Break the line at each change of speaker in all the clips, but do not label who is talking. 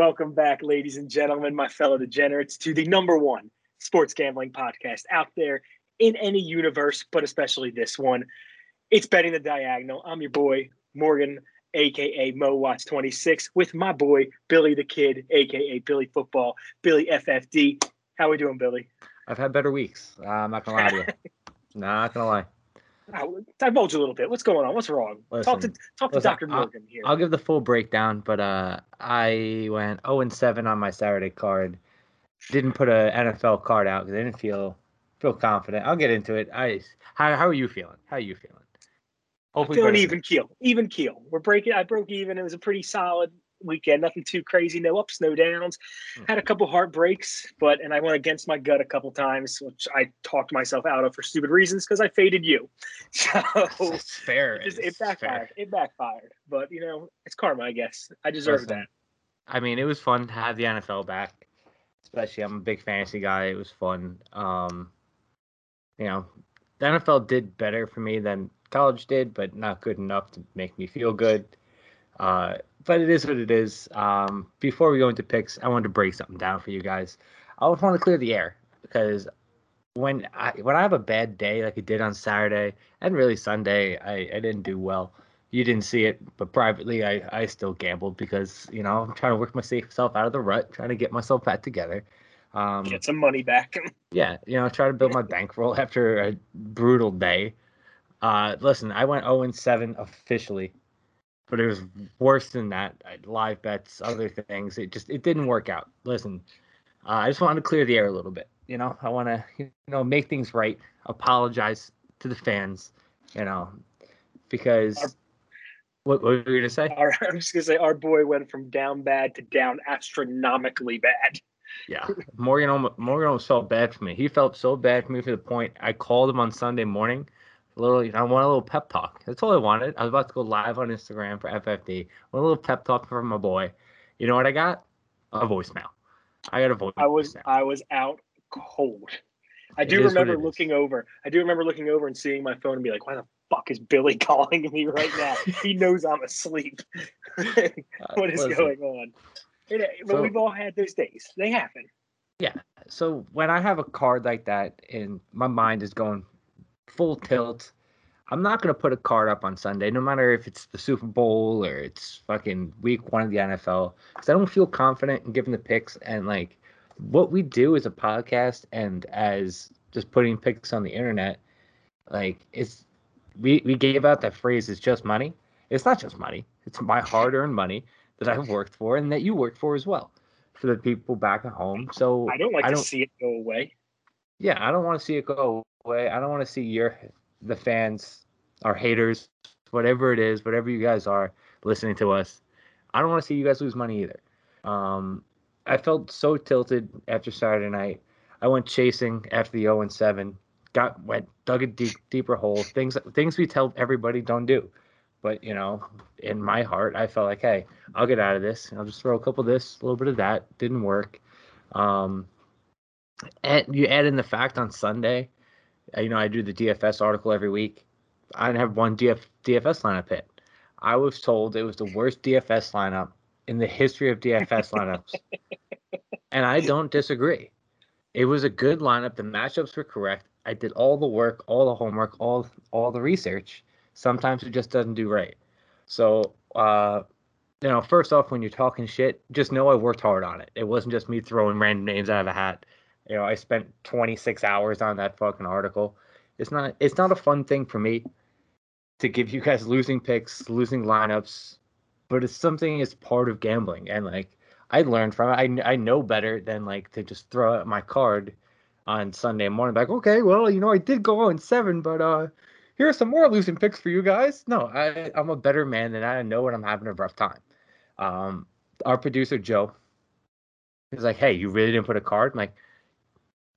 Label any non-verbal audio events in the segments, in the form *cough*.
Welcome back, ladies and gentlemen, my fellow degenerates, to the number one sports gambling podcast out there in any universe, but especially this one. It's Betting the Diagonal. I'm your boy, Morgan, aka Mo Watts 26, with my boy, Billy the Kid, aka Billy Football, Billy FFD. How are we doing, Billy?
I've had better weeks. Uh, I'm not gonna lie to you. *laughs* not gonna lie.
Oh, divulge a little bit. What's going on? What's wrong?
Listen,
talk to talk to Dr. Morgan here.
I'll give the full breakdown, but uh, I went 0 and 7 on my Saturday card. Didn't put a NFL card out because I didn't feel feel confident. I'll get into it. I how how are you feeling? How are you feeling?
Hopefully feeling even keel. Even keel. We're breaking. I broke even. It was a pretty solid weekend. Nothing too crazy. No ups, no downs.
Hmm.
Had a couple heartbreaks, but and I went against my gut a couple times, which I talked myself out of for stupid reasons because I faded you. *laughs* So
It's fair.
it, just, it
It's fair.
backfired. It backfired. But you know, it's karma, I guess. I deserve that.
I mean, it was fun to have the NFL back. Especially, I'm a big fantasy guy. It was fun. Um, you know, the NFL did better for me than college did, but not good enough to make me feel good. Uh, but it is what it is. Um, before we go into picks, I wanted to break something down for you guys. I would want to clear the air because when I when I have a bad day like I did on Saturday and really Sunday, I, I didn't do well. You didn't see it, but privately, I, I still gambled because you know I'm trying to work myself out of the rut, trying to get myself back together. Um,
Get some money back. *laughs*
yeah, you know, try to build my bankroll after a brutal day. Uh, listen, I went 0 7 officially, but it was worse than that. Live bets, other things. It just it didn't work out. Listen, uh, I just wanted to clear the air a little bit. You know, I want to you know make things right. Apologize to the fans. You know, because
Our-
what, what were you gonna say?
Our, *laughs* I'm just gonna say our boy went from down bad to down astronomically bad.
Yeah, Morgan almost, Morgan almost felt bad for me. He felt so bad for me to the point I called him on Sunday morning. A little, you know, I want a little pep talk. That's all I wanted. I was about to go live on Instagram for FFD. Want a little pep talk from my boy. You know what I got? A voicemail. I got a voicemail.
I was I was out cold. I do remember looking over. I do remember looking over and seeing my phone and be like, "Why the fuck is Billy *laughs* calling me right now? *laughs* he knows I'm asleep.
Uh, *laughs*
what is
listen,
going on?" It- but
So-
we've all had those days. They happen. Yeah.
So when I have a card like that and my mind is going full tilt, I'm not gonna put a card up on Sunday, no matter if it's the Super Bowl or it's fucking week one of the NFL, because I don't feel confident in giving the picks. And like what we do as a podcast and as just putting picks on the internet, like it's we we gave out that phrase it's just money. It's not just money. It's my hard-earned money that I've worked for and that you worked for as well for the people back at home. So
I don't like
I
to
don't-
see it go away.
Yeah, I don't want to see it go away. I don't want to see your the fans, our haters, whatever it is, whatever you guys are listening to us. I don't want to see you guys lose money either. Um, I felt so tilted after Saturday night. I went chasing after the 0 and 7. Got went dug a deep, deeper hole. Things things we tell everybody don't do. But you know, in my heart, I felt like, hey, I'll get out of this. I'll just throw a couple of this, a little bit of that. Didn't work. Um, and you add in the fact on Sunday, uh, you know, I do the DFS article every week. I didn't have one DF, DFS lineup hit. I was told it was the worst DFS lineup in the history of DFS *laughs* lineups. and I don't disagree. It was a good lineup. The matchups were correct. I did all the work, all the homework, all all the research. Sometimes it just doesn't do right. So, uh, you know, first off, when you're talking shit, just know I worked hard on it. It wasn't just me throwing random names out of a hat. You know, I spent 26 hours on that fucking article. It's not it's not a fun thing for me to give you guys losing picks, losing lineups, but it's something it's part of gambling and like I learned from it. I I know better than like to just throw out my card on Sunday morning like, "Okay, well, you know, I did go on 7, but uh here are some more losing picks for you guys." No, I I'm a better man than. I know when I'm having a rough time. Um our producer Joe is like, "Hey, you really didn't put a card?" I'm like,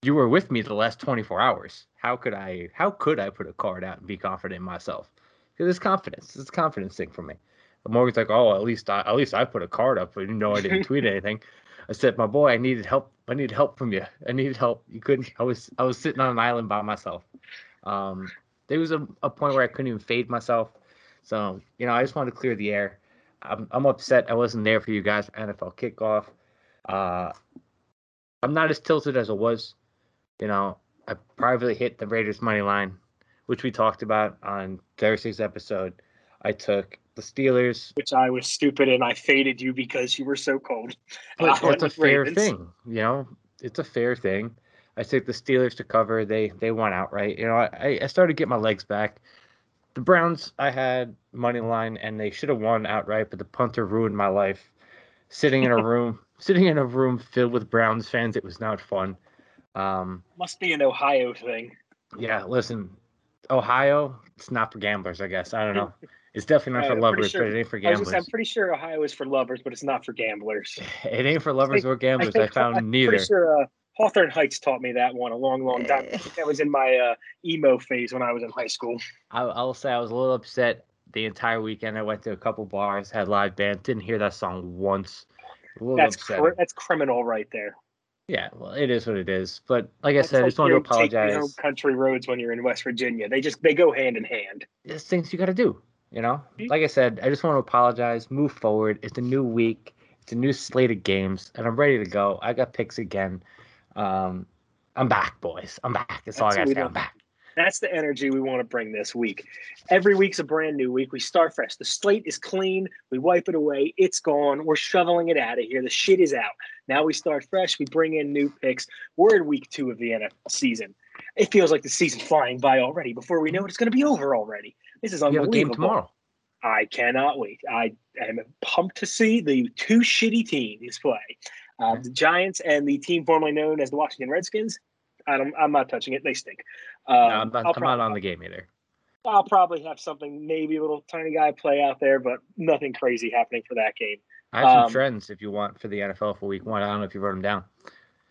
you were with me the last 24 hours. How could I how could I put a card out and be confident in myself? Because it's confidence. It's a confidence thing for me. But Morgan's like, oh, at least I at least I put a card up, but you know I didn't *laughs* tweet anything. I said, my boy, I needed help. I needed help from you. I needed help. You couldn't. I was I was sitting on an island by myself. Um, there was a, a point where I couldn't even fade myself. So you know, I just wanted to clear the air. I'm I'm upset I wasn't there for you guys for NFL kickoff. Uh, I'm not as tilted as I was. You know, I privately hit the Raiders money line, which we talked about on Thursday's episode. I took the Steelers,
which I was stupid and I faded you because you were so cold. *laughs*
But *laughs* it's a fair Ravens. thing, you know. It's a fair thing. I took the Steelers to cover. They they won outright. You know, I, I started to get my legs back. The Browns, I had money line, and they should have won outright, but the punter ruined my life. Sitting in a *laughs* room, sitting in a room filled with Browns fans, it was not fun. Um,
Must be an Ohio thing.
Yeah, listen, Ohio, it's not for gamblers, I guess. I don't know. *laughs* It's definitely not for lovers, sure, but it ain't for gamblers.
Say, I'm pretty sure Ohio is for lovers, but it's not for gamblers. *laughs*
It ain't for lovers I or gamblers. I, think, I found I'm neither.
Pretty sure uh, Hawthorne Heights taught me that one a long, long time. that was in my uh, emo phase when I was in high school.
I, will say I was a little upset the entire weekend. I went to a couple bars, had live band, didn't hear that song once.
That's cr- that's criminal right there.
Yeah, well, it is what it is. But like that's I said, like I just want to apologize.
country roads when you're in West Virginia, they just they go hand in hand.
There's things you got to do. You know, like I said, I just want to apologize. Move forward. It's a new week. It's a new slate of games, and I'm ready to go. I got picks again. Um, I'm back, boys. I'm back. That's, That's all I got to say. I'm back.
That's the energy we want to bring this week. Every week's a brand new week. We start fresh. The slate is clean. We wipe it away. It's gone. We're shoveling it out of here. The shit is out. Now we start fresh. We bring in new picks. We're in week two of the NFL season. It feels like the season's flying by already. Before we know it, it's going to be over already. This is unbelievable.
You have a game tomorrow.
I cannot wait. I am pumped to see the two shitty teams play. Uh, the Giants and the team formerly known as the Washington Redskins. I don't. I'm not touching it. They stink.
Um, no, I'm, not, I'm not on the game either.
I'll probably have something, maybe a little tiny guy play out there, but nothing crazy happening for that game.
I have some um, trends if you want for the NFL for week one. I don't know if you wrote them down.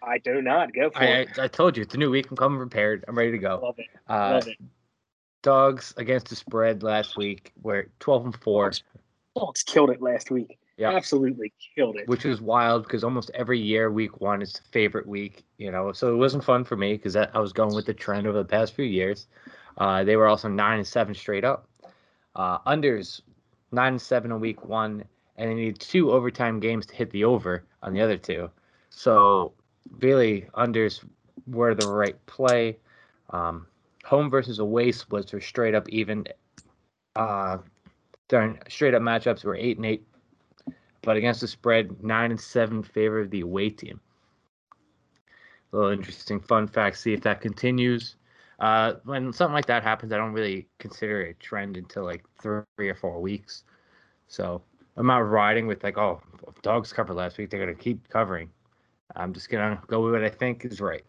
I do not. Go for
I,
it.
I, I, told you it's a new week. I'm coming prepared. I'm ready to go.
Love it. Uh, Love it.
Dogs against the spread last week were 12 and 4.
Dogs killed it last week. Yeah, absolutely killed it.
Which is wild because almost every year, week one is the favorite week. You know, so it wasn't fun for me because I was going with the trend over the past few years. Uh, they were also nine and seven straight up. Uh, unders nine and seven in week one, and they need two overtime games to hit the over on the other two. So really, unders were the right play. Um, home versus away splits were straight up even. Uh, during straight up matchups were eight and eight but against the spread, nine and seven favor of the away team. A little interesting fun fact. See if that continues. Uh, when something like that happens, I don't really consider it a trend until like three or four weeks. So I'm not riding with like, oh, dogs covered last week. They're gonna keep covering. I'm just gonna go with what I think is right.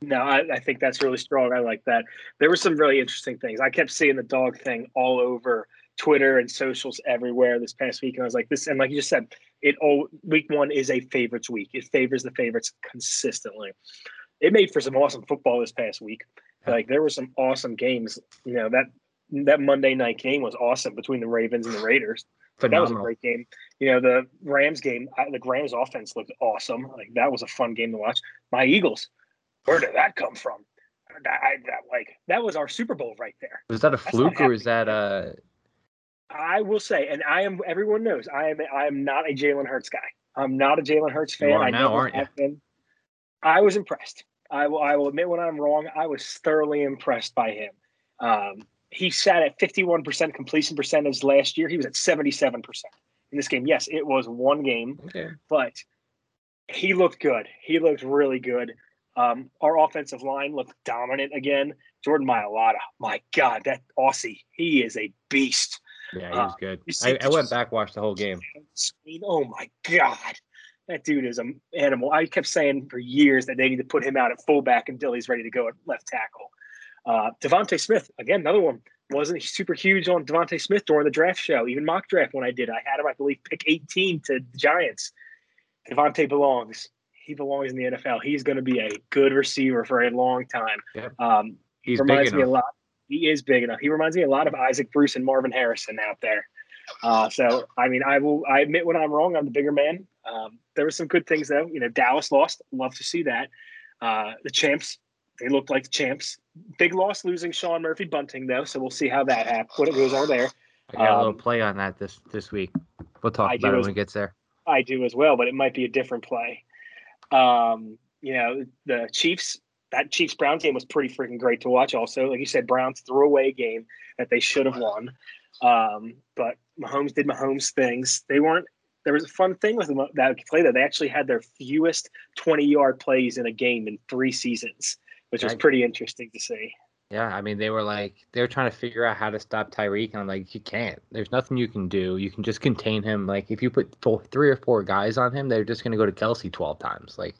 No, I, I, think that's really strong. I like that. There were some really interesting things. I kept seeing the dog thing all over Twitter and socials everywhere this past week, and I was like, this, and like you just said, it all week one is a favorites week. It favors the favorites consistently. It made for some awesome football this past week. Like there were some awesome games. You know that that Monday night game was awesome between the Ravens and the Raiders. Phenomenal. That was a great game. You know the Rams game. The Rams offense looked awesome. Like that was a fun game to watch. My Eagles. Where did that come from? I, that like that was our Super Bowl right there.
Was that a fluke or is that a
I will say, and I am everyone knows I am I am not a Jalen Hurts guy. I'm not a Jalen Hurts fan.
I now, aren't you? Been.
I was impressed. I will I will admit when I'm wrong. I was thoroughly impressed by him. Um, he sat at 51% completion percentage last year. He was at 77% in this game. Yes, it was one game, okay. but he looked good. He looked really good. Um, our offensive line looked dominant again. Jordan Mailata, my God, that Aussie, he is a beast.
Yeah, he was uh, good. I, I, went back watched the whole game.
Oh my god, that dude is an animal. I kept saying for years that they need to put him out at fullback until he's ready to go at left tackle. Uh, DeVonta Smith, again, another one. Wasn't super huge on DeVonta Smith during the draft show, even mock draft when I did. I had him, I believe, pick 18 to the Giants. DeVonta belongs. He belongs in the NFL. He's going to be a good receiver for a long time. Yep. Um,
He's reminds me
a lot he is big enough. He reminds me a lot of Isaac Bruce and Marvin Harrison out there. Uh, so I mean, I will. I admit when I'm wrong. I'm the bigger man. Um, there were some good things though. You know, Dallas lost. Love to see that. Uh, the champs they looked like the champs. Big loss losing Sean Murphy Bunting though, so we'll see how that happens. What it goes on there.
I got a little
Um,
play on that this this week. We'll talk
I
about it
as-
when it gets there.
I do as well, but it might be a different play. Um, you know, the Chiefs, that Chiefs Browns game was pretty freaking great to watch. Also, like you said, Browns threw away a game that they should have won. Um, but Mahomes did Mahomes things. They weren't. There was a fun thing with them that play that they actually had their fewest twenty yard plays in a game in three seasons, which was pretty interesting to see.
Yeah, I mean they were like they were trying to figure out how to stop Tyreek, and I'm like, you can't. There's nothing you can do. You can just contain him. Like if you put four, three or four guys on him, they're just gonna go to Kelce twelve times. Like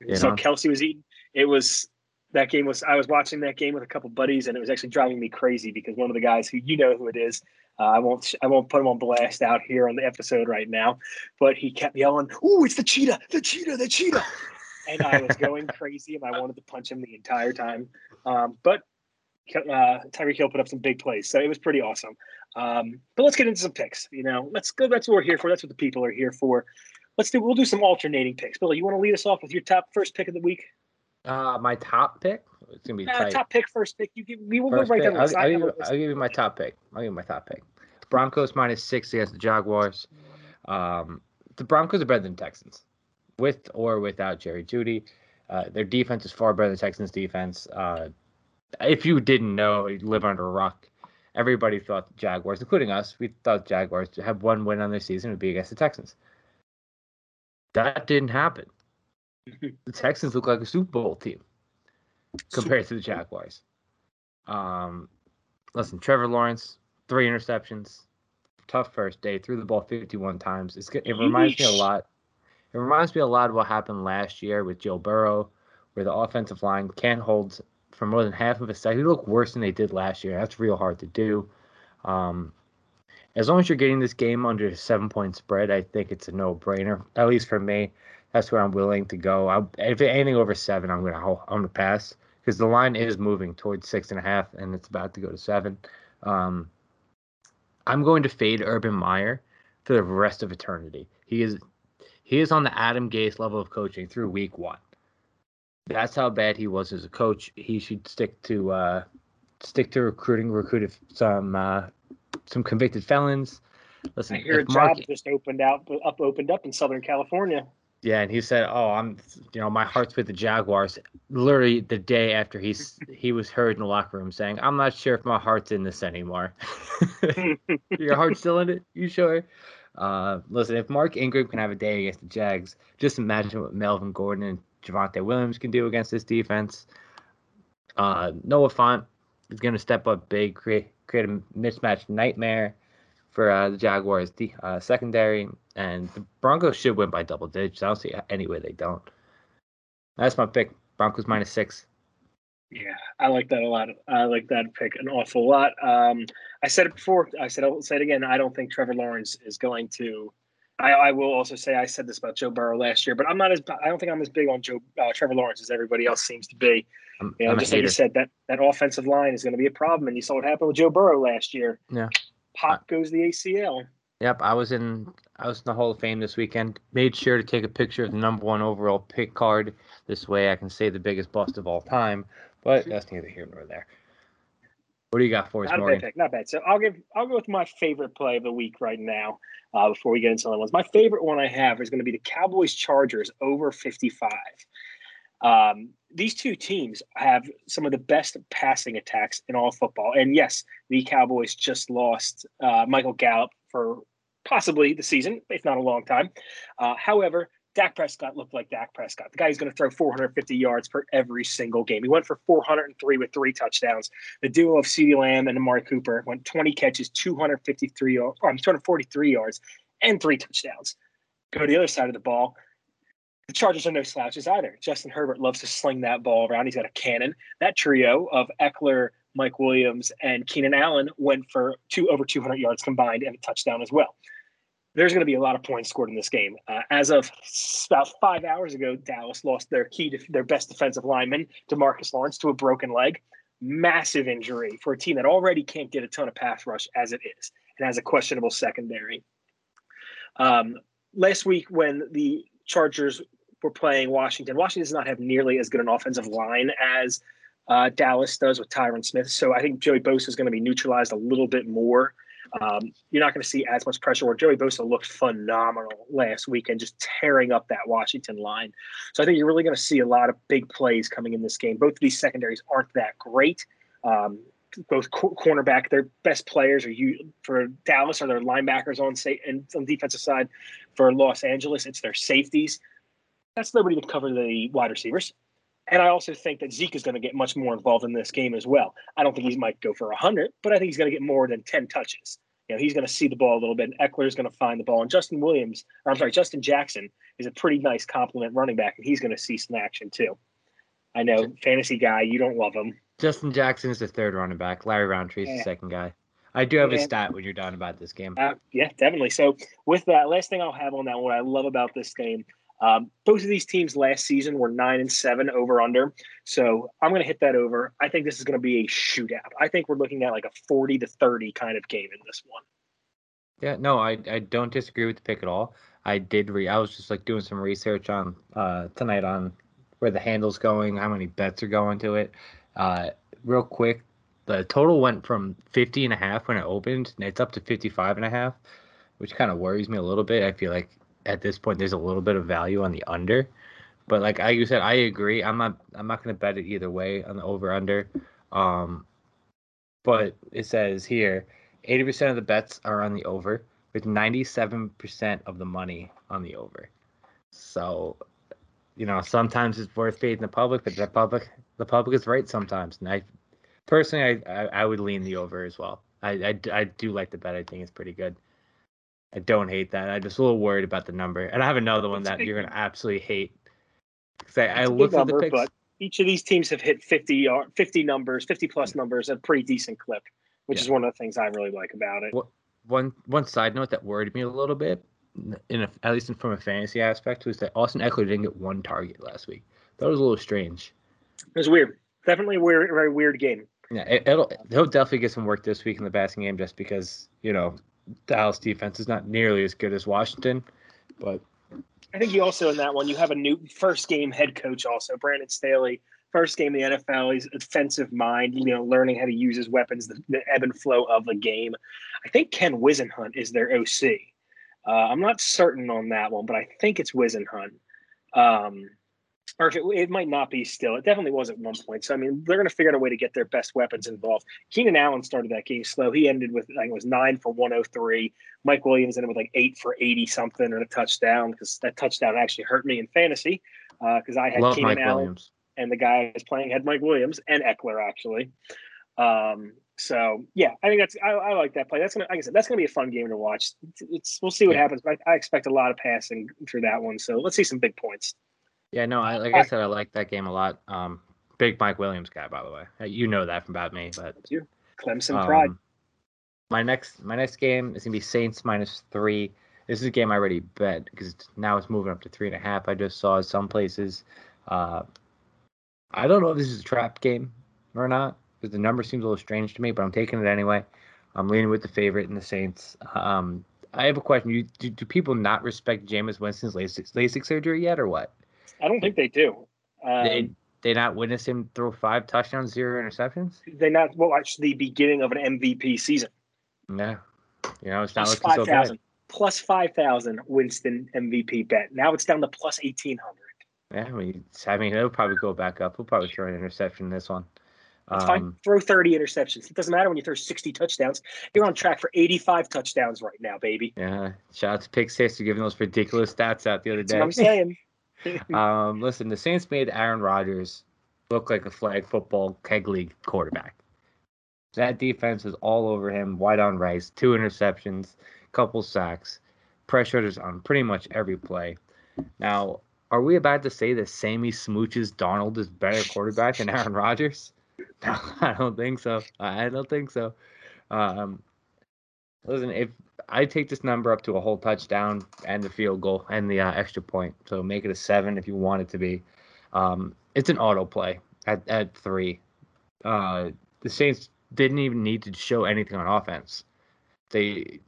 You
so
know?
Kelce was eating. It was that game was. I was watching that game with a couple buddies, and it was actually driving me crazy because one of the guys who you know who it is. Uh, I won't. I won't put him on blast out here on the episode right now, but he kept yelling, "Ooh, it's the cheetah! The cheetah! The cheetah!" and I was going *laughs* crazy, and I wanted to punch him the entire time. Um, but uh, Tyreek Hill put up some big plays, so it was pretty awesome. Um, but let's get into some picks. You know, let's go. That's what we're here for. That's what the people are here for. Let's do. We'll do some alternating picks. Billy, you want to lead us off with your top first pick of the week?
uh, my top pick, it's gonna be
Uh,
tight.
top pick, first pick. You give. We will go right down the
I'll. I'll give you. I'll give you my top pick. I'll give you my top pick. Broncos minus six against the Jaguars. Um, the Broncos are better than Texans, with or without Jerry Jeudy. Uh, their defense is far better than Texans' defense. Uh, if you didn't know, you live under a rock. Everybody thought the Jaguars, including us, we thought Jaguars to have one win on their season would be against the Texans. That didn't happen. *laughs* the Texans look like a Super Bowl team compared to the Jaguars. Um, listen, Trevor Lawrence, three interceptions, tough first day, threw the ball 51 times. It's. It reminds me a lot. It reminds me a lot of what happened last year with Joe Burrow, where the offensive line can't hold for more than half of a second. They look worse than they did last year. That's real hard to do. Um, as long as you're getting this game under a seven point spread, I think it's a no brainer. At least for me, that's where I'm willing to go. I, if anything over seven, I'm gonna I'm gonna pass because the line is moving towards six and a half, and it's about to go to seven. Um, I'm going to fade Urban Meyer for the rest of eternity. He is he is on the Adam Gase level of coaching through week one. That's how bad he was as a coach. He should stick to uh, stick to recruiting, recruited some uh, some convicted felons. Listen,
I hear a
Mark,
job just opened out, up opened up in Southern California.
yeah, and he said, "Oh, I'm, you know, my heart's with the Jaguars." Literally the day after he's he was heard in the locker room saying, "I'm not sure if my heart's in this anymore." *laughs* Your heart's still in it? You sure? Uh, listen, if Mark Ingram can have a day against the Jags, just imagine what Melvin Gordon and Javonte Williams can do against this defense. Uh, Noah Fant is going to step up big, create create a mismatch nightmare for uh, the Jaguars uh, secondary, and the Broncos should win by double digits. I don't see any way they don't. That's my pick. Broncos minus six.
Yeah, I like that a lot. I like that pick an awful lot. Um, I said it before. I said I'll say it again. I don't think Trevor Lawrence is going to. I, I will also say I said this about Joe Burrow last year, but I'm not as. I don't think I'm as big on Joe uh, Trevor Lawrence as everybody else seems to be.
I'm,
You know,
I'm
just like you said, that that offensive line is going to be a problem, and you saw what happened with Joe Burrow last year.
Yeah.
Pop goes the ACL.
Yep, I was in I was in the Hall of Fame this weekend. Made sure to take a picture of the number one overall pick card. This way I can say the biggest bust of all time. But that's neither here nor there. What do you got for us,
Not a bad
Morgan?
pick, not bad. So I'll give I'll go with my favorite play of the week right now. Uh, before we get into other ones, my favorite one I have is going to be the Cowboys Chargers over 55. Um, these two teams have some of the best passing attacks in all football, and yes, the Cowboys just lost uh, Michael Gallup for possibly the season, if not a long time. Uh, however, Dak Prescott looked like Dak Prescott. The guy who's going to throw 450 yards per every single game. He went for 403 with three touchdowns. The duo of CeeDee Lamb and Amari Cooper went 20 catches, 253 or um, 243 yards, and three touchdowns. Go to the other side of the ball. The Chargers are no slouches either. Justin Herbert loves to sling that ball around. He's got a cannon. That trio of Ekeler, Mike Williams, and Keenan Allen went for two over 200 yards combined and a touchdown as well. There's going to be a lot of points scored in this game. Uh, as of about five hours ago, Dallas lost their key, def- their best defensive lineman, Demarcus Lawrence, to a broken leg. Massive injury for a team that already can't get a ton of pass rush as it is and has a questionable secondary. Um, last week, when the Chargers we're playing Washington. Washington does not have nearly as good an offensive line as uh, Dallas does with Tyron Smith. So I think Joey Bosa is going to be neutralized a little bit more. Um, you're not going to see as much pressure where Joey Bosa looked phenomenal last weekend, just tearing up that Washington line. So I think you're really going to see a lot of big plays coming in this game. Both of these secondaries aren't that great. Um, both co- cornerback, their best players are you for Dallas are their linebackers on say and on defensive side. For Los Angeles, it's their safeties. That's nobody to cover the wide receivers. And I also think that Zeke is going to get much more involved in this game as well. I don't think he might go for 100, but I think he's going to get more than 10 touches. You know, he's going to see the ball a little bit, and Ekeler is going to find the ball. And Justin Williams, I'm sorry, Justin Jackson is a pretty nice compliment running back, and he's going to see some action too. I know, fantasy guy, you don't love him.
Justin Jackson is the third running back. Larry Rountree is yeah. the second guy. I do have yeah. a stat when you're done about this game.
Uh, yeah, definitely. So with that, last thing I'll have on that, what I love about this game um, both of these teams last season were nine and seven over under. So I'm going to hit that over. I think this is going to be a shootout. I think we're looking at like a 40 to 30 kind of game in this one.
Yeah, no, I, I don't disagree with the pick at all. I did re I was just like doing some research on uh, tonight on where the handle's going, how many bets are going to it. Uh, real quick, the total went from 50 and a half when it opened, and it's up to 55 and a half, which kind of worries me a little bit. I feel like at this point there's a little bit of value on the under. But like I you said, I agree. I'm not I'm not gonna bet it either way on the over under. Um but it says here 80% of the bets are on the over with 97% of the money on the over. So, you know, sometimes it's worth fading the public, but the public the public is right sometimes. And I personally I, I, I would lean the over as well. I, I, I do like the bet. I think it's pretty good. I don't hate that. I'm just a little worried about the number. And I have another one that you're going to absolutely hate. I, I looked at the picks. But
each of these teams have hit 50, uh, 50 numbers, 50 plus numbers a pretty decent clip, which yeah. is one of the things I really like about it.
One one side note that worried me a little bit, in a, at least from a fantasy aspect, was that Austin Ekeler didn't get one target last week. That was a little strange.
It was weird. Definitely a weird, very weird game.
Yeah, it, will he'll definitely get some work this week in the passing game, just because you know Dallas defense is not nearly as good as Washington, but
I think you also in that one you have a new first game head coach also Brandon Staley. First game in the NFL, he's offensive mind, you know, learning how to use his weapons, the, the ebb and flow of the game. I think Ken Whisenhunt is their OC. Uh, I'm not certain on that one, but I think it's Whisenhunt. Um, or if it, it might not be still. It definitely was at one point. So I mean, they're going to figure out a way to get their best weapons involved. Keenan Allen started that game slow. He ended with I think it was nine for 103. Mike Williams ended with like eight for 80 something and a touchdown because that touchdown actually hurt me in fantasy because uh, I had Love Keenan Mike Allen Williams. and the guy I was playing had Mike Williams and Ekeler actually. Um, so yeah, I think that's I, I, like that play. That's gonna like I said, that's gonna be a fun game to watch. It's, it's we'll see what yeah. happens. But I, I expect a lot of passing through that one. So let's see some big points.
Yeah, no, I, like I said, I like that game a lot. Um, big Mike Williams guy, by the way. Uh, you know that from about me, but
you Clemson um, pride.
My next, my next game is gonna be Saints minus three. This is a game I already bet because now it's moving up to three and a half. I just saw some places. Uh, I don't know if this is a trap game or not because the number seems a little strange to me, but I'm taking it anyway. I'm leaning with the favorite in the Saints. Um, I have a question. You, do, do people not respect Jameis Winston's LASIK, LASIK surgery yet, or what?
I don't think they do.
Um, they they not witness him throw five touchdowns, zero interceptions.
They not well, the beginning of an MVP season.
Yeah, you know it's not plus looking 5, so bad.
Plus five thousand Winston MVP bet. Now it's down to plus eighteen hundred.
Yeah, I mean, I mean, he'll probably go back up. He'll probably throw an interception in this one.
Um, fine. Throw 30 interceptions. It doesn't matter when you throw 60 touchdowns. You're on track for 85 touchdowns right now, baby.
Yeah. Shout out to Pick Six for giving those ridiculous stats out the other
day. That's what I'm saying. *laughs* *laughs*
um, listen, the Saints made Aaron Rodgers look like a flag football keg league quarterback. That defense was all over him, wide on rice, two interceptions, couple sacks, pressures on pretty much every play. Now, are we about to say that Sammy Smooches Darnold is better quarterback than Aaron Rodgers? *laughs* No, I don't think so. I don't think so. Um, listen, if I take this number up to a whole touchdown and the field goal and the uh, extra point. So make it a seven if you want it to be. Um, it's an auto play at, at three. Uh, the Saints didn't even need to show anything on offense. They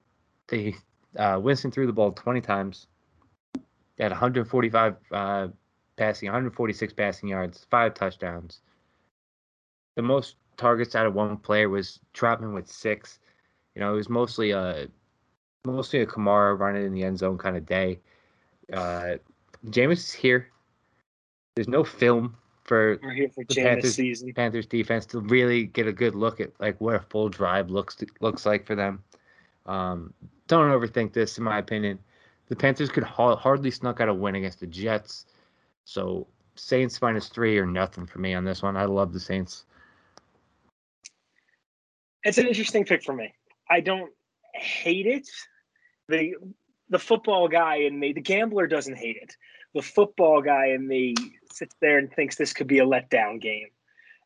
they uh, Winston threw the ball 20 times. They had 145 uh, passing, 146 passing yards, five touchdowns. The most targets out of one player was Trautman with six. You know, it was mostly a mostly a Kamara running in the end zone kind of day. Uh, Jameis is here. There's no film for
We're here for
the Panthers,
season.
Panthers defense to really get a good look at like what a full drive looks looks like for them. Um, don't overthink this, in my opinion. The Panthers could ha- hardly snuck out a win against the Jets. So Saints minus three or nothing for me on this one. I love the Saints.
It's an interesting pick for me. I don't hate it. The the football guy in me, the gambler doesn't hate it. The football guy in me sits there and thinks this could be a letdown game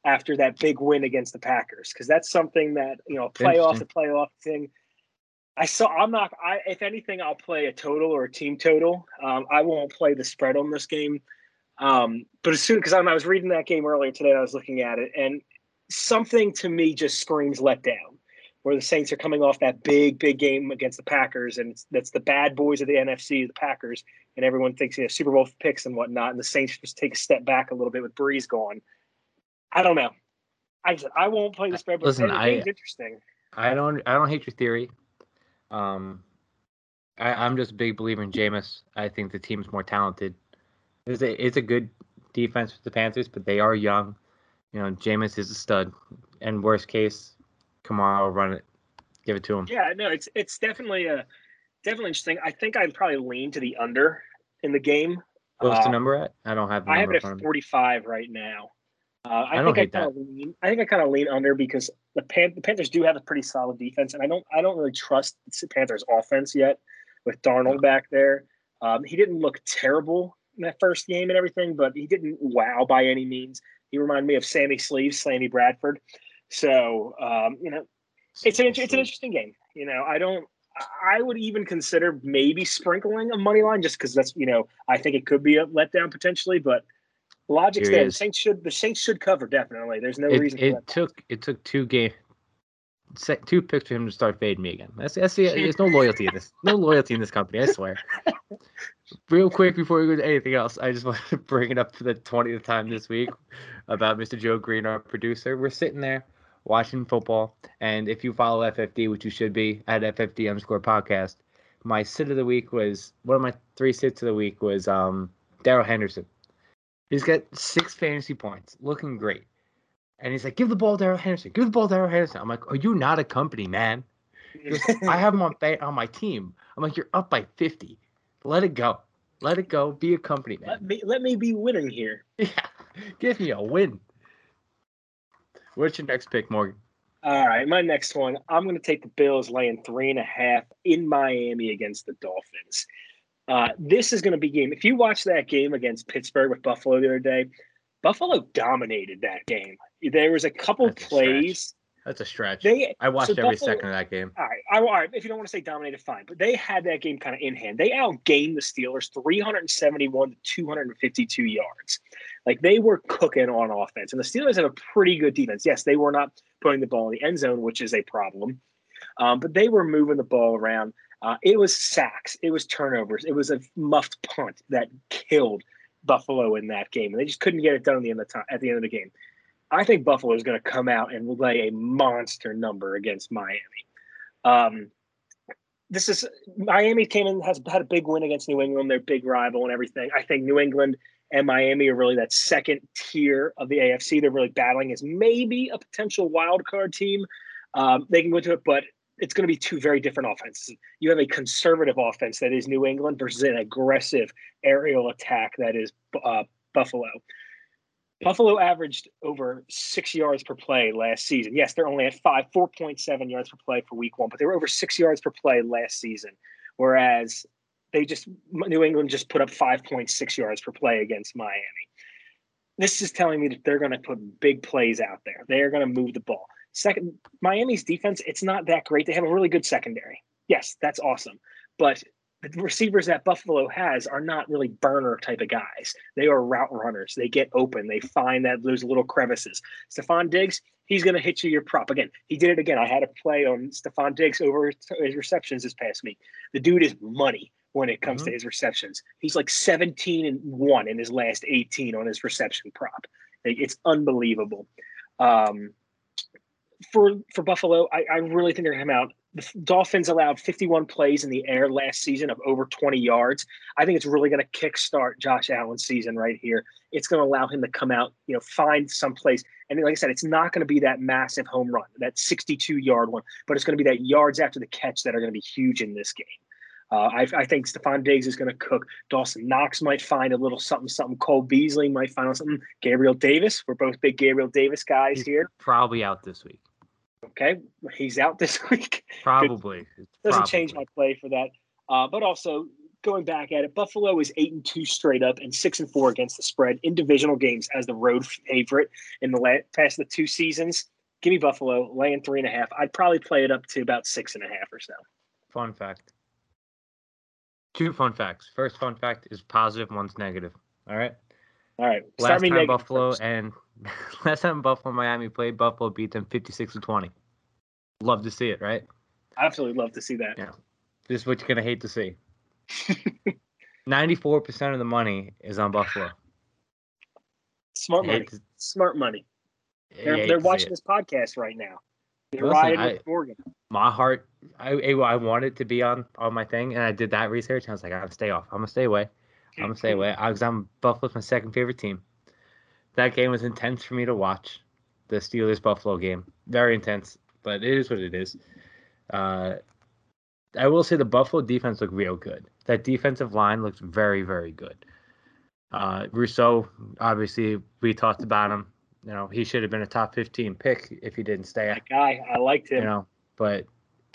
after that big win against the Packers because that's something that you know playoff to playoff thing. I saw. I'm not. I if anything, I'll play a total or a team total. Um, I won't play the spread on this game. Um, but as soon because I was reading that game earlier today, I was looking at it, and something to me just screams letdown. Where the Saints are coming off that big, big game against the Packers, and that's the bad boys of the NFC, the Packers, and everyone thinks you know Super Bowl picks and whatnot, and the Saints just take a step back a little bit with Brees gone. I don't know. I said I won't play the spread, but
Listen, I-
interesting.
I don't I don't hate your theory. Um, I, I'm just a big believer in Jameis. I think the team's more talented. It's a it's a good defense with the Panthers, but they are young. You know, Jameis is a stud. And worst case, Kamara run it. Give it to him.
Yeah, no, it's it's definitely a definitely interesting. I think I'd probably lean to the under in the game.
What's the
Um,
number at? I don't have the
I have it at 45 right now. Uh, I,
I don't
think I kind of lean. I think I kind of lean under because the, Pan- the Panthers do have a pretty solid defense, and I don't I don't really trust the Panthers offense yet with Darnold back there. Um, he didn't look terrible in that first game and everything, but he didn't wow by any means. He reminded me of Sammy Sleeves, Slammy Bradford. So um, you know, it's an it's an interesting game. You know, I don't. I would even consider maybe sprinkling a money line just because that's you know I think it could be a letdown potentially, but logic's there. The. Saints should the Saints should cover definitely. There's no
It,
reason.
it took it took two game two picks for him to start fading me again. That's, that's the, there's no loyalty in this. No loyalty in this company. I swear. *laughs* Real quick before we go to anything else, I just *laughs* want to bring it up for the twentieth time this week about Mr. Joe Green, our producer. We're sitting there watching football, and if you follow FFD, which you should be at FFD underscore podcast, my sit of the week was one of my three sits of the week was um Darrell Henderson. He's got six fantasy points, looking great. And he's like, give the ball to Darrell Henderson. Give the ball to Darrell Henderson. I'm like, are you not a company, man? I have him on *laughs* fa- on my team. I'm like, you're up by 50. Let it go. Let it go. Be a company, man.
let me let me be winning here. *laughs*
Yeah. Give me a win. What's your next pick, Morgan?
All right, my next one. I'm going to take the Bills laying three and a half in Miami against the Dolphins. Uh, this is going to be game. If you watch that game against Pittsburgh with Buffalo the other day, Buffalo dominated that game. There was a couple
That's
plays.
That's a stretch.
They
I watched
so
every second of that game.
all right, I, all right. If you don't want to say dominated, fine. But they had that game kind of in hand. They outgained the Steelers 371 to 252 yards. Like they were cooking on offense, and the Steelers have a pretty good defense. Yes, they were not putting the ball in the end zone, which is a problem. Um, but they were moving the ball around. Uh, it was sacks. It was turnovers. It was a muffed punt that killed Buffalo in that game, and they just couldn't get it done at the end of the time. At the end of the game, I think Buffalo is going to come out and lay a monster number against Miami. Um, this is Miami came in has had a big win against New England, their big rival and everything. I think New England and Miami are really that second tier of the AFC. They're really battling as maybe a potential wild card team. Um, they can go to it, but it's going to be two very different offenses. You have a conservative offense that is New England versus an aggressive aerial attack that is uh, Buffalo. Buffalo averaged over six yards per play last season. Yes, they're only at five, 4.7 yards per play for week one, but they were over six yards per play last season. Whereas they just, New England just put up 5.6 yards per play against Miami. This is telling me that they're going to put big plays out there. They're going to move the ball. Second, Miami's defense, it's not that great. They have a really good secondary. Yes, that's awesome. But the receivers that Buffalo has are not really burner type of guys. They are route runners. They get open. They find that those little crevices. Stefon Diggs, he's going to hit you your prop again. He did it again. I had a play on Stefon Diggs over his receptions this past week. The dude is money. when it comes mm-hmm. to his receptions. He's like 17 and one in his last 18 on his reception prop. It's unbelievable. Um, for for Buffalo, I, I really think they're going to come out. The Dolphins allowed 51 plays in the air last season of over 20 yards. I think it's really going to kickstart Josh Allen's season right here. It's going to allow him to come out, you know, find some place. And like I said, it's not going to be that massive home run, that 62 yard one, but it's going to be that yards after the catch that are going to be huge in this game. Uh, I, I, think Stefon Diggs is going to cook. Dawson Knox might find a little something, something. Cole Beasley might find something. Gabriel Davis. We're both big Gabriel Davis guys
He's
here.
Probably out this week.
Okay, he's out this *laughs* week.
Probably
doesn't
probably.
change my play for that. Uh, but also going back at it, Buffalo is eight and two straight up and six and four against the spread in divisional games as the road favorite in the last, past the two seasons. Give me Buffalo laying three and a half. I'd probably play it up to about six and a half or so.
Fun fact. Two fun facts. First fun fact is positive, one's negative. All right.
All right.
Start last time Buffalo first. and *laughs* last time Buffalo Miami played, Buffalo beat them fifty six to twenty. Love to see it, right?
Absolutely love to see that.
Yeah. This is what you're gonna hate to see. *laughs* Ninety four percent of the money is on Buffalo.
Smart money. To, Smart money. They're, they're watching this podcast right now. They're Listen, riding I, with Morgan.
My heart, I I wanted to be on on my thing, and I did that research. And I was like, I'm gonna stay off. I'm gonna stay away. I'm gonna stay away. because I was on Buffalo's my second favorite team. That game was intense for me to watch. The Steelers Buffalo game, very intense, but it is what it is. Uh, I will say the Buffalo defense looked real good. That defensive line looks very, very good. Uh, Rousseau, obviously, we talked about him. You know, he should have been a top 15 pick if he didn't stay.
That guy, I liked him.
You know, but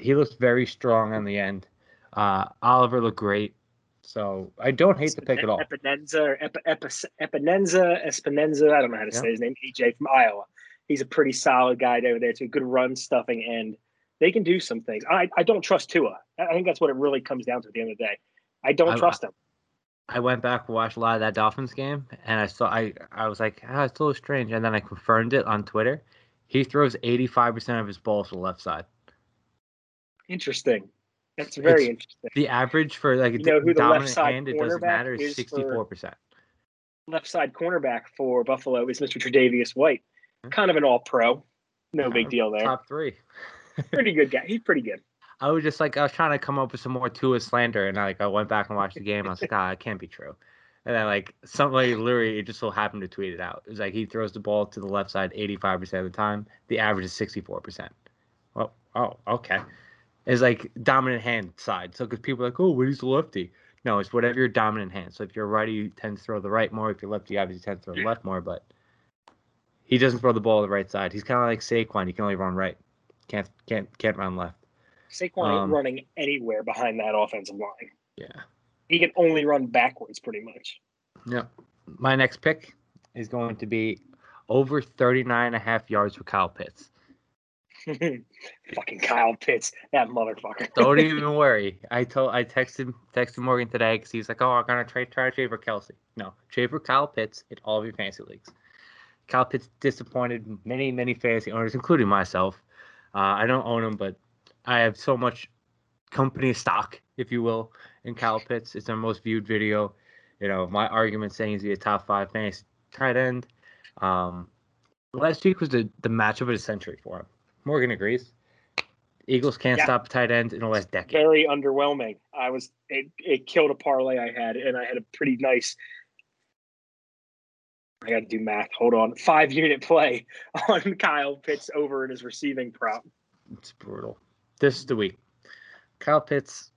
he looked very strong on the end. Uh, Oliver looked great. So I don't hate the pick at all.
Epinenza Ep, Ep, Epinenza, Espinenza, I don't know how to say his name. AJ from Iowa. He's a pretty solid guy over there. It's a good run stuffing end. They can do some things. I, I don't trust Tua. I think that's what it really comes down to at the end of the day. I don't I, trust him.
I went back and watched a lot of that Dolphins game, and I saw I I was like, oh, it's a little strange, and then I confirmed it on Twitter. He throws eighty five percent of his balls to the left side.
Interesting. That's very
it's,
interesting.
The average for like you know who the left side hand, it doesn't matter, is sixty four percent.
Left side cornerback for Buffalo is Mr. Tre'Davious White. Kind of an all pro. No big deal there.
Top three. *laughs*
pretty good guy. He's pretty good.
I was just like I was trying to come up with some more Tua slander, and I like I went back and watched the game. I was like, ah, it can't be true. And then like somebody literally it just so happened to tweet it out. It was like he throws the ball to the left side 85% of the time. The average is 64%. Well, oh, okay. It's like dominant hand side. So because people are like, oh, he's a lefty. No, it's whatever your dominant hand. So if you're righty, you tend to throw the right more. If you're lefty, you obviously tend to throw the left more. But he doesn't throw the ball to the right side. He's kind of like Saquon. He can only run right. Can't can't can't run left.
Saquon um, ain't running anywhere behind that offensive line.
Yeah.
He can only run backwards pretty much.
Yep. My next pick is going to be over 39 and a half yards for Kyle Pitts. *laughs*
Fucking Kyle Pitts, that motherfucker.
Don't *laughs* even worry. I told I texted texted Morgan today because he's like, "Oh, I'm gonna try try to trade for Kelce." No, trade for Kyle Pitts in all of your fantasy leagues. Kyle Pitts disappointed many many fantasy owners, including myself. Uh, I don't own him, but I have so much company stock, if you will, in Kyle Pitts. It's our most viewed video. You know, my argument saying he's a top five fantasy tight end. Um, last week was the, the matchup of the century for him. Morgan agrees. Eagles can't yeah. stop tight end in the last decade.
Very underwhelming. I was it, it killed a parlay I had, and I had a pretty nice. I got to do math. Hold on, five unit play *laughs* on Kyle Pitts over in his receiving prop.
It's brutal. This is the week. Kyle Pitts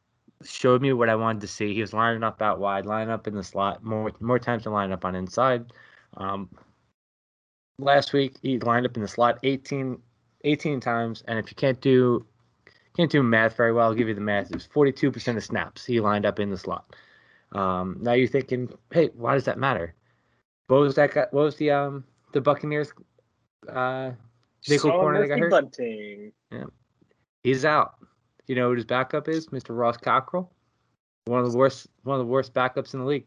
showed me what I wanted to see. He was lining up out wide, lining up in the slot more more times than lining up on inside. Um, last week he lined up in the slot 18 18 times, and if you can't do can't do math very well, I'll give you the math. It was 42% of snaps he lined up in the slot. Um, now you're thinking, hey, why does that matter? What was that? Guy, what was the um the Buccaneers uh nickel corner that got hurt?
Bunting.
Yeah, he's out. You know what his backup is, Mr. Ross Cockrell, one of the worst one of the worst backups in the league.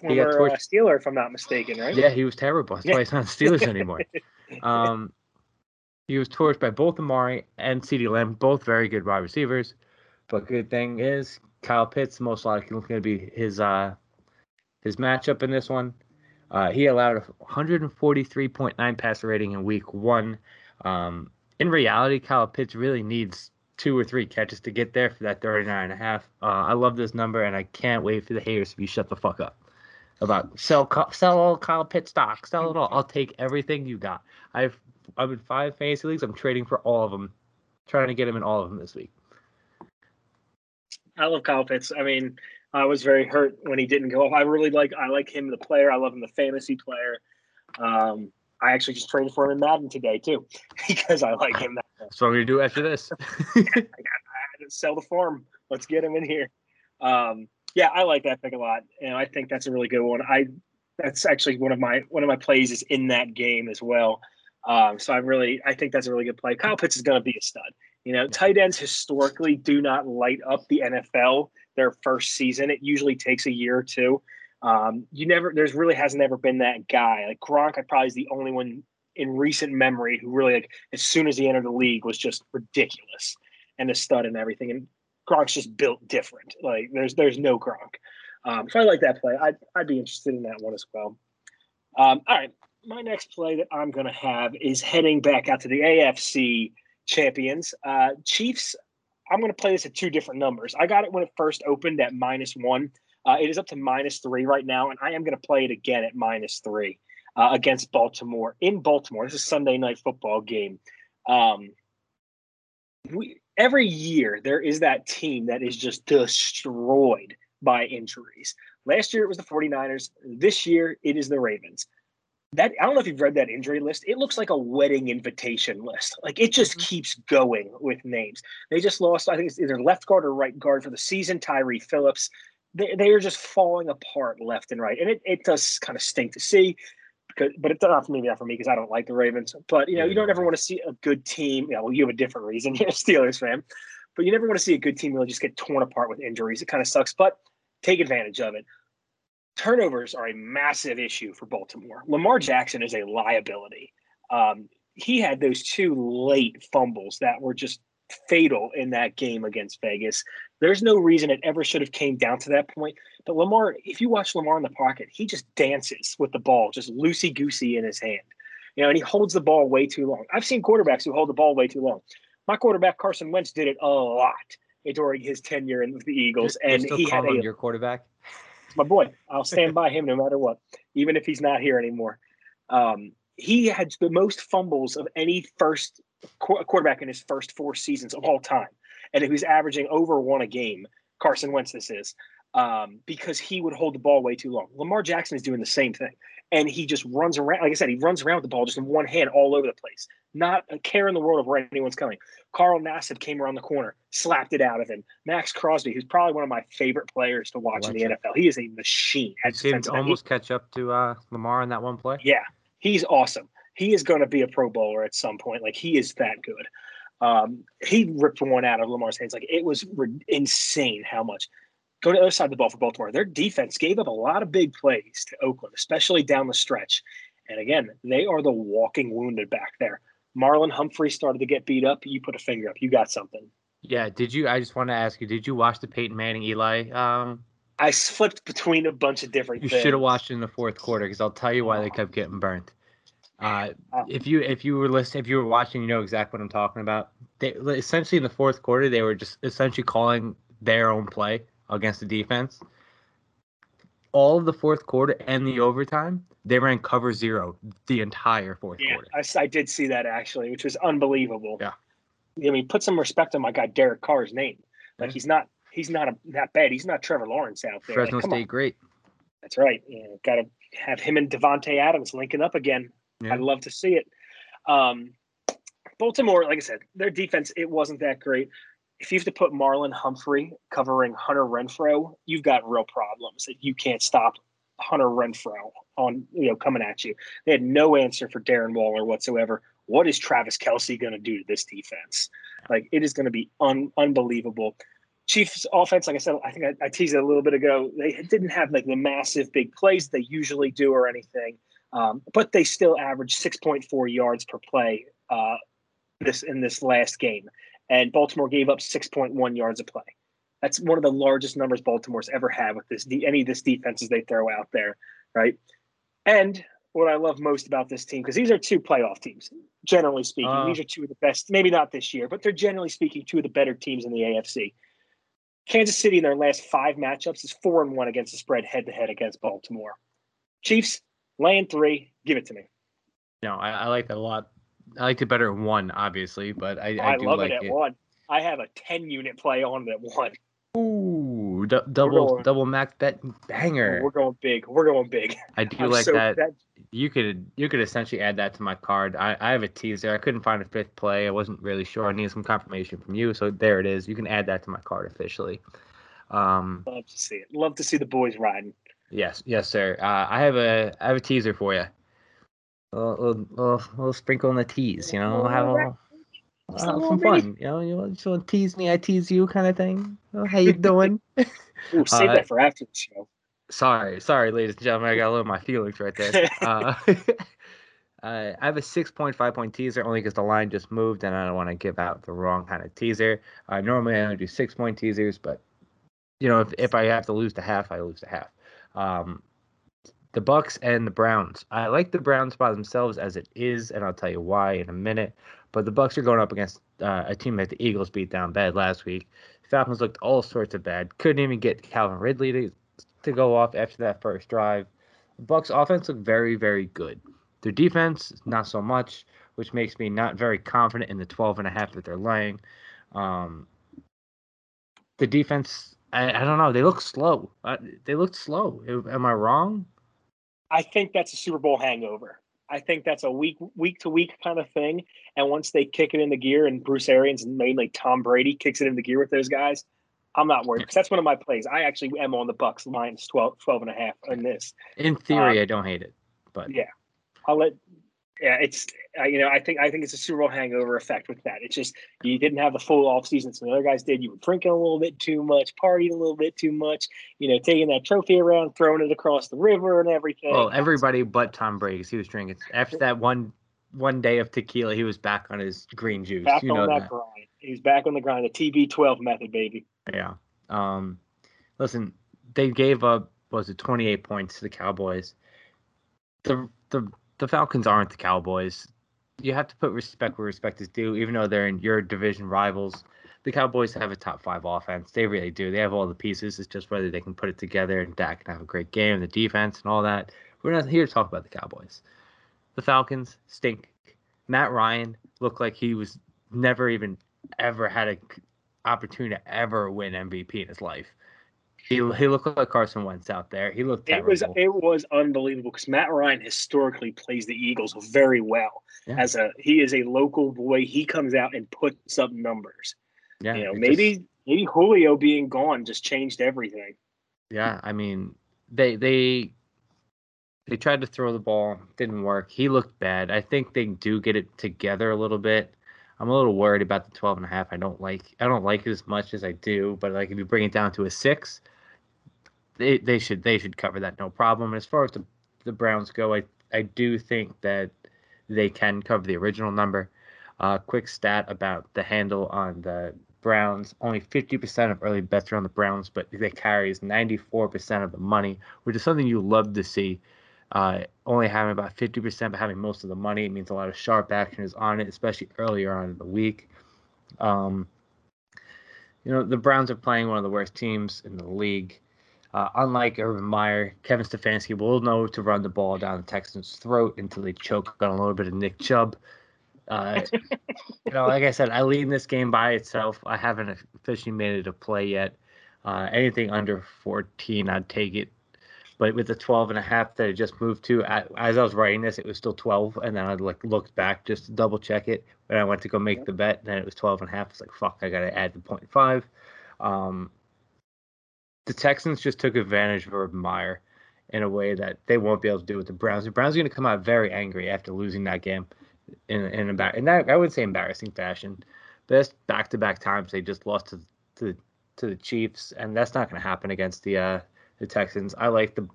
Former, he got torched. Uh, Steeler, if I'm not mistaken, right?
Yeah, he was terrible. That's yeah. why he's not Steelers *laughs* anymore. um, he was torched by both Amari and CeeDee Lamb, both very good wide receivers. But good thing is Kyle Pitts most likely going to be his uh his matchup in this one. Uh, he allowed a 143.9 passer rating in week one. Um, in reality, Kyle Pitts really needs two or three catches to get there for that 39 and a half. Uh, I love this number, and I can't wait for the haters to be shut the fuck up about sell sell all Kyle Pitts stock, sell it all. I'll take everything you got. I've I'm in five fantasy leagues. I'm trading for all of them, trying to get him in all of them this week.
I love Kyle Pitts. I mean, I was very hurt when he didn't go off. I really like I like him the player. I love him the fantasy player. Um, I actually just traded for him in Madden today too *laughs* because I like him. That
so I'm gonna do after this.
I, *laughs* got, I had to sell the farm. Let's get him in here. Um, yeah, I like that pick a lot, and I think that's a really good one. I that's actually one of my one of my plays is in that game as well. Um, so I really I think that's a really good play. Kyle Pitts is going to be a stud. You know, tight ends historically do not light up the NFL their first season. It usually takes a year or two. Um, you never, there's really has never been that guy. Like Gronk, I probably is the only one in recent memory who really, like, as soon as he entered the league, was just ridiculous and a stud and everything. And Gronk's just built different. Like there's there's no Gronk. Um, so I like that play. I'd I'd be interested in that one as well. Um, all right, my next play that I'm going to have is heading back out to the AFC champions. Uh, Chiefs, I'm going to play this at two different numbers. I got it when it first opened at minus one. Uh, it is up to minus three right now, and I am going to play it again at minus three uh, against Baltimore in Baltimore. This is Sunday night football game. Um, we every year there is that team that is just destroyed by injuries. Last year it was the 49ers. This year it is the Ravens that I don't know if you've read that injury list. It looks like a wedding invitation list. Like it just mm-hmm. keeps going with names. They just lost, I think it's either left guard or right guard for the season, Tyre Phillips. They, they are just falling apart left and right. And it, it does kind of stink to see. Because, but it's not for me, not for me, because I don't like the Ravens. But you know, you don't ever want to see a good team. You know, you have a different reason. *laughs* You're a Steelers fan, but you never want to see a good team really just get torn apart with injuries. It kind of sucks. But take advantage of it turnovers are a massive issue for Baltimore. Lamar Jackson is a liability. Um, he had those two late fumbles that were just fatal in that game against Vegas. There's no reason it ever should have came down to that point. But Lamar, if you watch Lamar in the pocket, he just dances with the ball, just loosey goosey in his hand. You know, and he holds the ball way too long. I've seen quarterbacks who hold the ball way too long. My quarterback Carson Wentz did it a lot during his tenure in the Eagles,
You're
and he had a,
your quarterback
my boy. I'll stand by him no matter what, even if he's not here anymore. Um, he had the most fumbles of any first qu- quarterback in his first four seasons of all time, and he was averaging over one a game. Carson Wentz, this is um, because he would hold the ball way too long. Lamar Jackson is doing the same thing, and he just runs around. Like I said, he runs around with the ball just in one hand all over the place. Not a care in the world of where anyone's coming. Carl Nassib came around the corner, slapped it out of him. Maxx Crosby, who's probably one of my favorite players to watch, in the. NFL. He is a machine.
Did almost catch up to uh, Lamar in that one play.
Yeah, he's awesome. He is going to be a Pro Bowler at some point. Like he is that good. Um, he ripped one out of Lamar's hands. Like it was re- insane how much go to the other side of the ball for Baltimore. Their defense gave up a lot of big plays to Oakland, especially down the stretch. And again, they are the walking wounded back there. Marlon Humphrey started to get beat up. You put a finger up. You got something.
Yeah. Did you? I just want to ask you. Did you watch the Peyton Manning Eli? Um,
I flipped between a bunch of different.
You
should
have watched in the fourth quarter because I'll tell you why they kept getting burnt. Uh, if you if you were listening, if you were watching, you know exactly what I'm talking about. They essentially in the fourth quarter they were just essentially calling their own play against the defense. All of the fourth quarter and the overtime, they ran cover zero the entire fourth
yeah,
quarter.
I, I did see that actually, which was unbelievable.
Yeah.
I mean, put some respect on my guy Derek Carr's name. Like yeah. he's not he's not a, that bad. He's not Trevor Lawrence out there.
Fresno
like,
State, on. great.
That's right. You know, got to have him and Davante Adams linking up again. Yeah. I'd love to see it. Um, Baltimore, like I said, their defense it wasn't that great if you have to put Marlon Humphrey covering Hunter Renfrow, you've got real problems that you can't stop Hunter Renfrow on you know coming at you. They had no answer for Darren Waller whatsoever. What is Travis Kelce going to do to this defense? Like it is going to be un- unbelievable. Chiefs offense, like I said, I think I, I, teased it a little bit ago. They didn't have like the massive big plays they usually do or anything, um, but they still averaged 6.4 yards per play uh, this in this last game and Baltimore gave up 6.1 yards a play. That's one of the largest numbers Baltimore's ever had with this any of this defenses they throw out there, right? And what I love most about this team because these are two playoff teams, generally speaking. Uh, these are two of the best, maybe not this year, but they're generally speaking two of the better teams in the AFC. Kansas City in their last five matchups is four and one against the spread head to head against Baltimore. Chiefs laying three, give it to me.
No, I, I like that a lot. I liked it better at one, obviously, but I, I,
I
do
love
like
it at
it.
one. I have a ten unit play on it at one. *laughs*
Ooh, d- double
going-
double max bet banger.
We're going big. We're going big.
I do *laughs*
I'm
like
so-
that. You could you could essentially add that to my card. I, I have a teaser. I couldn't find a fifth play. I wasn't really sure. I needed some confirmation from you, so there it is. You can add that to my card officially. Um,
Love to see it. Love to see the boys riding.
yes, yes, sir. Uh, I have a I have a teaser for you. A little, little, little, little sprinkle in the tease, you know. We'll have a have some fun, you know. You want, to tease me, I tease you, kind of thing. Oh, how you doing? *laughs*
Ooh, save
Uh,
that for after the show.
Sorry, sorry, ladies and gentlemen. I got a little of my feelings right there. *laughs* uh, *laughs* uh, I have a 6.5 point teaser only because the line just moved and I don't want to give out the wrong kind of teaser. Uh, normally I only do six point teasers, but you know if, if I have to lose the half, I lose the half. Um, the Bucks and the Browns. I like the Browns by themselves as it is, and I'll tell you why in a minute. But the Bucks are going up against uh, a team that the Eagles beat down bad last week. Falcons looked all sorts of bad. Couldn't even get Calvin Ridley to to go off after that first drive. The Bucks offense looked very, very good. Their defense, not so much, which makes me not very confident in the 12 and a half that they're laying. Um, the defense, I, I don't know. They look slow. Uh, they looked slow. Am I wrong?
I think that's a Super Bowl hangover. I think that's a week week to week kind of thing. And once they kick it in the gear and Bruce Arians and mainly Tom Brady kicks it in the gear with those guys, I'm not worried because that's one of my plays. I actually am on the Bucks minus 12, 12 and a half in this.
In theory, um, I don't hate it, but
yeah. I'll let. Yeah, it's uh, you know I think I think it's a Super Bowl hangover effect with that. It's just you didn't have the full off season. Some other guys did. You were drinking a little bit too much, partying a little bit too much. You know, taking that trophy around, throwing it across the river, and everything.
well, everybody but Tom Brady, 'cause he was drinking after that one one day of tequila. He was back on his green juice.
back
you
on
know
that,
that.
grind. He's back on the grind. The TB12 method, baby.
Yeah. Um, listen, they gave up was it 28 points to the Cowboys. The the the Falcons aren't the Cowboys. You have to put respect where respect is due, even though they're in your division rivals. The Cowboys have a top five offense. They really do. They have all the pieces. It's just whether they can put it together and Dak can have a great game, the defense and all that. We're not here to talk about the Cowboys. The Falcons stink. Matt Ryan looked like he was never even ever had a opportunity to ever win MVP in his life. He he looked like Carson Wentz out there. He looked
It was it was unbelievable because Matt Ryan historically plays the Eagles very well.
Yeah.
As a he is a local boy, he comes out and puts up numbers.
yeah,
you know, maybe
just-
maybe Julio being gone just changed everything.
yeah, I mean, they they they tried to throw the ball, didn't work. He looked bad. I think they do get it together a little bit. I'm a little worried about the 12 and a half. I don't like I don't like it as much as I do, but like if you bring it down to a 6, they they should they should cover that no problem. As far as the the Browns go, I I do think that they can cover the original number. Uh, quick stat about the handle on the Browns: only 50% of early bets are on the Browns, but they carries 94% of the money, which is something you love to see. Uh, only having about 50%, but having most of the money, it means a lot of sharp action is on it, especially earlier on in the week. Um, you know, the Browns are playing one of the worst teams in the league. Uh, unlike Urban Meyer, Kevin Stefanski will know to run the ball down the Texans' throat until they choke on a little bit of Nick Chubb. Uh, *laughs* you know, like I said, I lead this game by itself. I haven't officially made it a play yet. Uh, anything under 14, I'd take it. But with the 12 and a half that I just moved to, I, as I was writing this, it was still 12. And then I like looked back just to double check it. When I went to go make the bet, and then it was 12 and a half. It's like, fuck, I got to add the 0.5. Um, the Texans just took advantage of Urban Meyer in a way that they won't be able to do with the Browns. The Browns are going to come out very angry after losing that game in in about that I would say embarrassing fashion. But that's back to back times they just lost to to to the Chiefs, and that's not going to happen against the uh, the Texans. I like the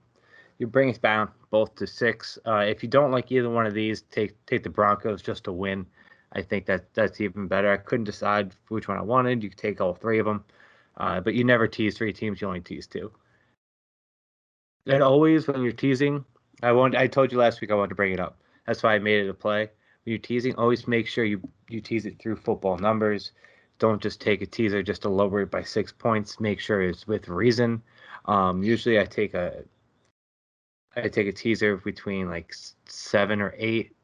you bring us down both to six. Uh, if you don't like either one of these, take take the Broncos just to win. I think that that's even better. I couldn't decide which one I wanted. You could take all three of them. Uh, but you never tease three teams; you only tease two. And always, when you're teasing, I want. I told you last week I wanted to bring it up. That's why I made it a play. When you're teasing, always make sure you you tease it through football numbers. Don't just take a teaser just to lower it by six points. Make sure it's with reason. Um, usually, I take a I take a teaser between like seven or eight.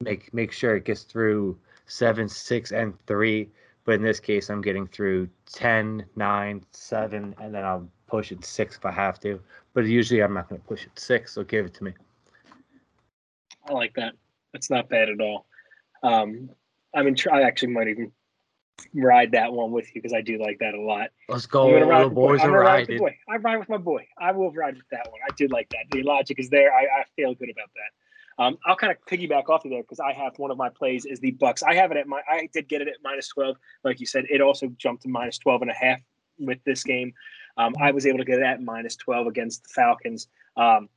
Make make sure it gets through seven, six, and three. But in this case, I'm getting through 10, 9, 7, and then I'll push it six if I have to. But usually I'm not going to push it six, so give it to me.
I like that. That's not bad at all. Um, I mean, I actually might even ride that one with you because I do like that a lot.
Let's go, the boys are riding.
Boy. I ride with my boy. I will ride with that one. I do like that. The logic is there. I, I feel good about that. Um, I'll kind of piggyback off of there because I have one of my plays is the Bucks. I have it at my. I did get it at minus twelve, like you said. It also jumped to minus 12 and a half with this game. Um, I was able to get it at minus twelve against the Falcons. Um,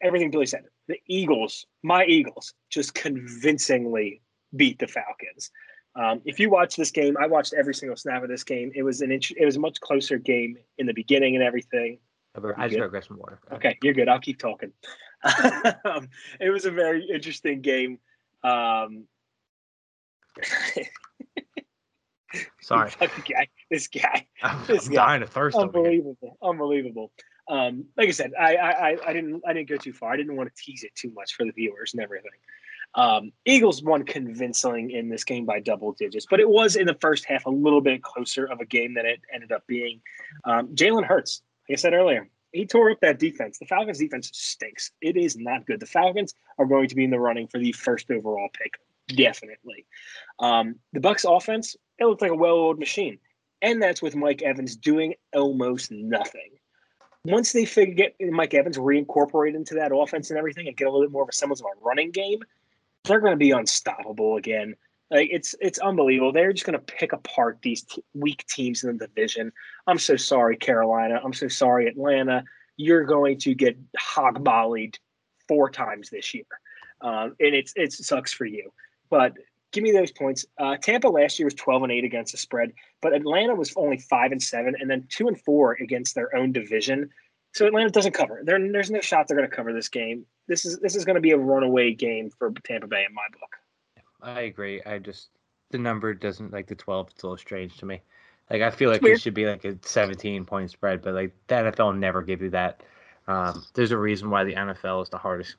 everything Billy said. The Eagles, my Eagles, just convincingly beat the Falcons. Um, if you watch this game, I watched every single snap of this game. It was an inch, it was a much closer game in the beginning and everything.
I just grab some water.
Okay, you're good. I'll keep talking. *laughs* um, it was a very interesting game. Um, *laughs*
Sorry, *laughs*
guy, this guy,
I'm,
this
I'm
guy.
dying of thirst.
unbelievable, unbelievable. Um, like I said, I, I I didn't I didn't go too far. I didn't want to tease it too much for the viewers and everything. Um, Eagles won convincingly in this game by double digits, but it was in the first half a little bit closer of a game than it ended up being. Um, Jalen Hurts, like I said earlier, he tore up that defense. The Falcons' defense stinks. It is not good. The Falcons are going to be in the running for the first overall pick, definitely. Um, the Bucks' offense, it looked like a well-oiled machine, and that's with Mike Evans doing almost nothing once they figure get Mike Evans reincorporated into that offense and everything and get a little bit more of a semblance of a running game, they're going to be unstoppable again. Like it's it's unbelievable. They're just going to pick apart these t- weak teams in the division. I'm so sorry, Carolina. I'm so sorry, Atlanta. You're going to get hog mollied four times this year, um, and it's it sucks for you. But give me those points. Uh, Tampa last year was 12 and eight against the spread, but Atlanta was only five and seven, and then two and four against their own division. So Atlanta doesn't cover. There, there's no shot they're going to cover this game. This is this is going to be a runaway game for Tampa Bay in my book.
I agree. I just the number doesn't like the 12. It's a little strange to me. Like I feel like it should be like a 17 point spread, but like the NFL never give you that. Um, there's a reason why the NFL is the hardest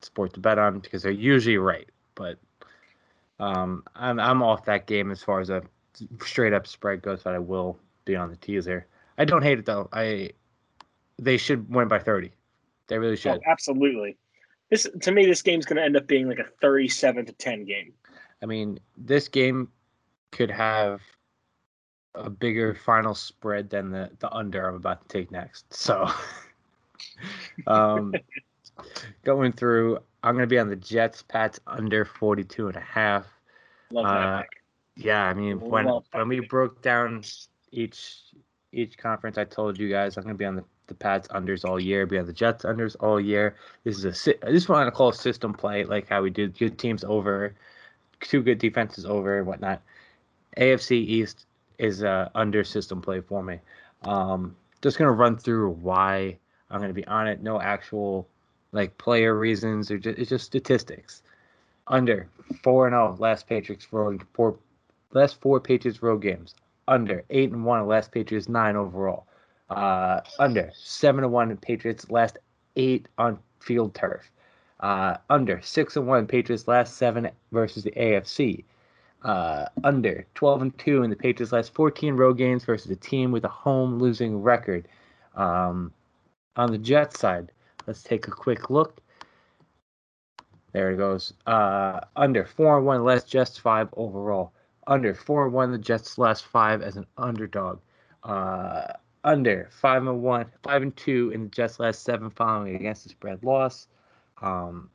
sport to bet on because they're usually right. But um, I'm I'm off that game as far as a straight up spread goes, but I will be on the teaser. I don't hate it though. I they should win by 30. They really
Oh,
should.
absolutely. This to me, this game's going to end up being like a 37 to 10 game.
I mean, this game could have a bigger final spread than the, the under I'm about to take next. So, *laughs* um, going through, I'm going to be on the Jets, Pats under 42 and a half.
Love
Uh,
that. pick.
Yeah, I mean, when when we broke down each each conference, I told you guys I'm going to be on the the Pats unders all year, be on the Jets unders all year. This is a si- this is what I call a system play, like how we do good teams over, two good defenses over, and whatnot. AFC East is a under system play for me. Um, just gonna run through why I'm gonna be on it. No actual like player reasons or just, it's just statistics. Under four and zero last Patriots road four last four Patriots road games. Under eight and one last Patriots nine overall. Uh, under seven one Patriots last eight on field turf. Uh, under six and one Patriots last seven versus the AFC. Uh, under 12 and 2 in the Patriots' last 14 road games versus a team with a home losing record. Um, on the Jets side, let's take a quick look. There it goes. Uh, under 4 and 1 last Jets 5 overall. Under 4 and 1 the Jets' last 5 as an underdog. Uh, under 5 and 1, 5 and 2 in the Jets' last 7 following against the spread loss. Um,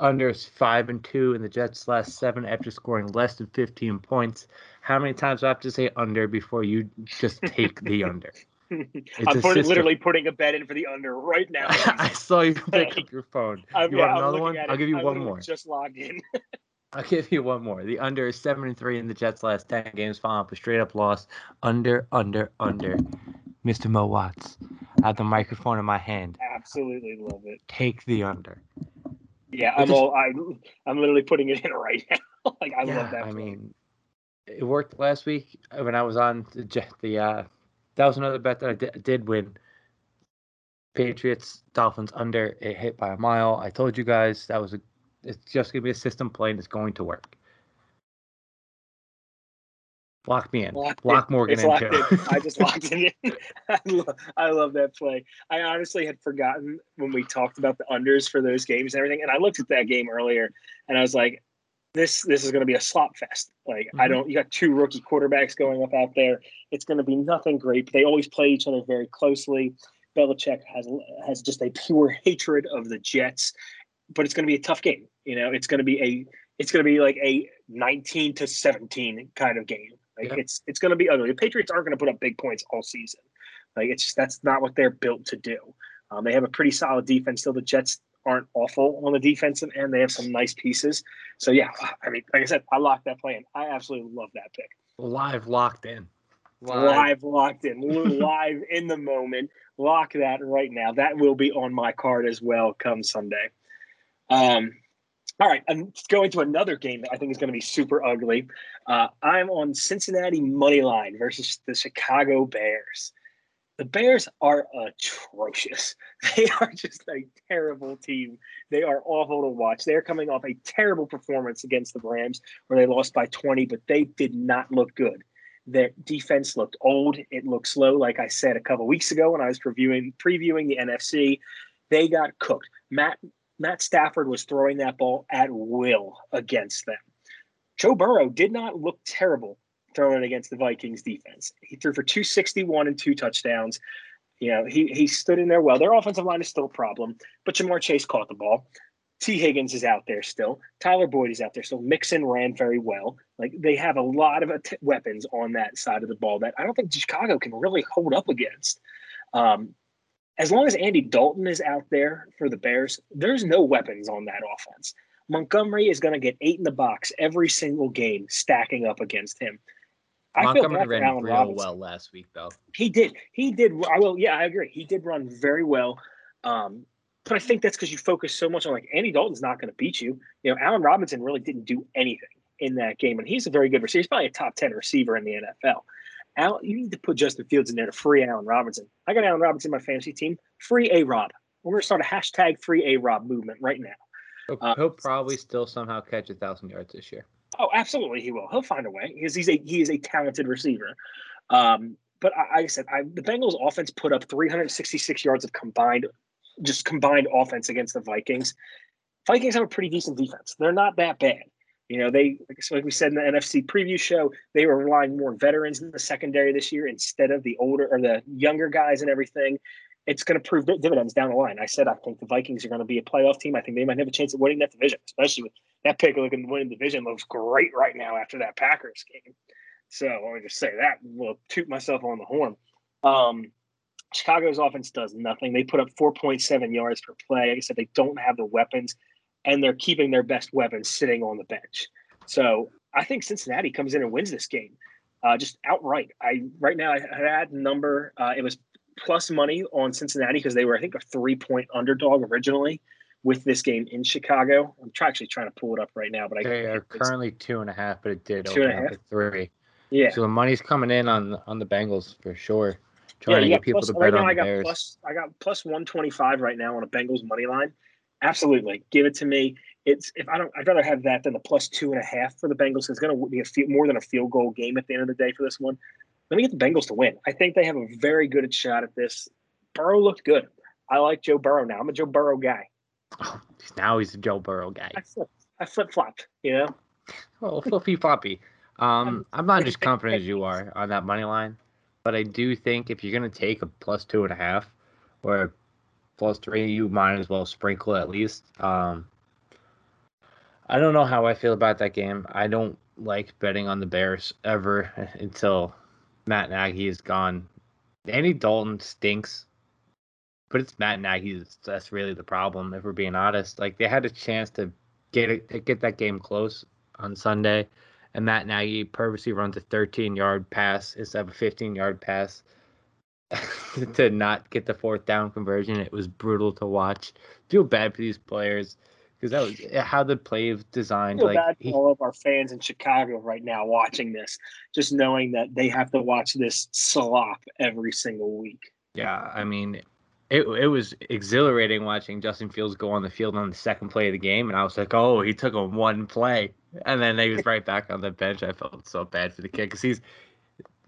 under is five and two in the Jets' last seven after scoring less than 15 points. How many times do I have to say under before you just take the *laughs* under?
I'm
a
putting,
system.
literally putting a bet in for the under right *laughs* now.
I saw you pick up your phone. *laughs*
I'm,
You
yeah,
want
I'm
another one? I'll give you
I
one more.
Just logged in.
I'll give you one more. The under is seven and three in the Jets' last ten games, following up a straight up loss. Under, under, under. Mr. Mo Watts, I have the microphone in my hand.
Absolutely love it.
Take the under.
Yeah, I'm all I I'm literally putting it in *laughs* right now. *laughs* like I
yeah,
love that.
I
play.
mean, it worked last week when I was on the Jet. The uh, that was another bet that I did, did win. Patriots Dolphins under it hit by a mile. I told you guys that was a. It's just gonna be a system play and it's going to work. Lock me in.
Locked
Lock
in.
Morgan
It's
in too.
in. I just locked it in. *laughs* I, love, I love that play. I honestly had forgotten when we talked about the unders for those games and everything. And I looked at that game earlier and I was like, this this is going to be a slop fest. Like I
Mhm.
don't. You got two rookie quarterbacks going up out there. It's going to be nothing great. They always play each other very closely. Belichick has has just a pure hatred of the Jets, but it's going to be a tough game. You know, it's going to be a it's going to be like a 19 to 17 kind of game. Like
Yep.
it's it's going to be ugly. The Patriots aren't going to put up big points all season. Like it's just that's not what they're built to do. Um, they have a pretty solid defense. Still, the Jets aren't awful on the defensive end. They have some nice pieces. So yeah, I mean, like I said, I locked that play in. I absolutely love that pick.
Live locked in.
Live, locked in, live *laughs* in the moment. Lock that right now. That will be on my card as well come Sunday. Um, all right, I'm going to another game that I think is going to be super ugly. Uh, I'm on Cincinnati money line versus the Chicago Bears. The Bears are atrocious. *laughs* They are just a terrible team. They are awful to watch. They're coming off a terrible performance against the Rams where they lost by 20, but they did not look good. Their defense looked old. It looked slow, like I said a couple weeks ago when I was previewing previewing the NFC. They got cooked. Matt Matt Stafford was throwing that ball at will against them. Joe Burrow did not look terrible throwing it against the Vikings defense. He threw for 261 and two touchdowns. You know, he he stood in there well. Their offensive line is still a problem, but Ja'Marr Chase caught the ball. Tee Higgins is out there still. Tyler Boyd is out there still. Mixon ran very well. Like they have a lot of weapons on that side of the ball that I don't think Chicago can really hold up against. Um, as long as Andy Dalton is out there for the Bears, there's no weapons on that offense. Montgomery is going to get eight in the box every single game, stacking up against him. I
Montgomery ran
Allen
real
Robinson.
well last week, though.
He did. He did. I will. Yeah, I agree. He did run very well. Um, but I think that's because you focus so much on like Andy Dalton's not going to beat you. You know, Allen Robinson really didn't do anything in that game, and he's a very good receiver. He's probably a top ten receiver in the NFL. Al, you need to put Justin Fields in there to free Allen Robinson. I got Allen Robinson in my fantasy team. Free A Rob. We're going to start a hashtag free A Rob movement right now.
He'll,
Uh,
he'll probably still somehow catch a thousand yards this year.
Oh, absolutely, he will. He'll find a way because he's a he is a talented receiver. Um, but I, I said, I, the Bengals' offense put up 366 yards of combined, just combined offense against the Vikings. Vikings have a pretty decent defense. They're not that bad. You know, they like, we said in the NFC preview show, they were relying more on veterans in the secondary this year instead of the older or the younger guys and everything. It's going to prove dividends down the line. I said I think the Vikings are going to be a playoff team. I think they might have a chance of winning that division, especially with that pick looking winning division looks great right now after that Packers game. So me just say that. We'll toot myself on the horn. Um, Chicago's offense does nothing. They put up 4.7 yards per play. Like I said, they don't have the weapons, and they're keeping their best weapons sitting on the bench. So I think Cincinnati comes in and wins this game, uh, just outright. I right now I had a number. Uh, it was plus money on Cincinnati because they were I think a three point underdog originally with this game in Chicago. I'm try, actually trying to pull it up right now, but I
They are currently two and a half, but it did
Two
open
and a
up
half?
three.
yeah.
So the money's coming in on on the Bengals for sure.
Yeah,
Trying to
you
get people
plus,
to
right
bet
now
on
I got
Bears.
plus I got plus one twenty five right now on a Bengals money line. Absolutely, give it to me. It's if I don't, I'd rather have that than the plus two and a half for the Bengals. It's going to be a few, more than a field goal game at the end of the day for this one. Let me get the Bengals to win. I think they have a very good shot at this. Burrow looked good. I like Joe Burrow now. I'm a Joe Burrow guy.
Oh, *laughs* now he's a Joe Burrow guy.
I flip, I flip flopped. You know,
Oh, flippy floppy. Um, I'm not as *laughs* confident as you are on that money line, but I do think if you're gonna take a plus two and a half or a plus three, you might as well sprinkle at least. Um, I don't know how I feel about that game. I don't like betting on the Bears ever *laughs* until Matt Nagy is gone. Andy Dalton stinks, but it's Matt Nagy that's really the problem. If we're being honest, like they had a chance to get it, to get that game close on Sunday, and Matt Nagy purposely runs a 13 yard pass instead of a 15 yard pass *laughs* to not get the fourth down conversion. It was brutal to watch. Feel bad for these players because that was eh, how the play was designed.
feel
like
bad for
he-
all of our fans in Chicago right now watching this, just knowing that they have to watch this slop every single week.
Yeah, I mean, it it was exhilarating watching Justin Fields go on the field on the second play of the game, and I was like, oh, he took on one play, and then he was *laughs* right back on the bench. I felt so bad for the kid because he's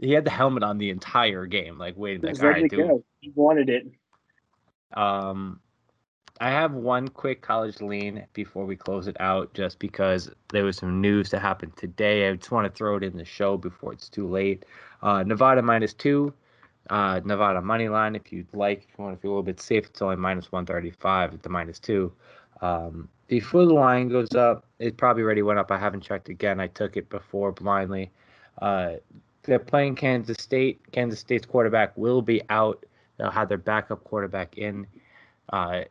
he had the helmet on the entire game, like waiting, like, all right, dude.
go. He wanted it.
Um, I have one quick college lean before we close it out, just because there was some news that happened today. I just want to throw it in the show before it's too late. Uh, Nevada minus two, uh, Nevada money line. If you'd like, if you want to feel a little bit safe, it's only minus one thirty five at the minus two. Um, before the line goes up, it probably already went up. I haven't checked again. I took it before blindly. Uh, they're playing Kansas State. Kansas State's quarterback will be out. They'll have their backup quarterback in. Uh,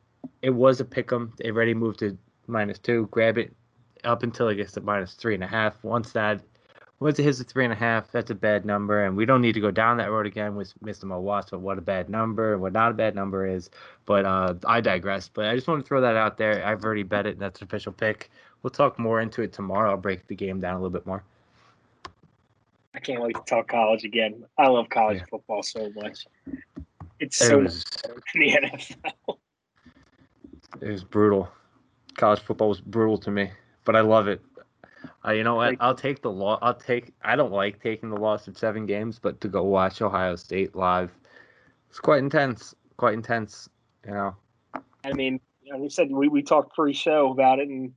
it was a pick 'em. They already moved to minus two. Grab it up until it gets to minus three and a half. Once that once it hits the three and a half, that's a bad number, and we don't need to go down that road again with Mr. Mo Watts. But what a bad number and what not a bad number is. But uh, I digress. But I just want to throw that out there. I've already bet it. And that's an official pick. We'll talk more into it tomorrow. I'll break the game down a little bit more.
I can't wait to talk college again. I love college
Yeah.
football so much. It's
It
so
was *laughs*
the NFL.
it was brutal. College football was brutal to me, but I love it. Uh, you know what? I'll take the law. I'll take. I don't like taking the loss of seven games, but to go watch Ohio State live, it's quite intense. Quite intense. You know.
I mean, you know, we said we, we talked pre-show about it, and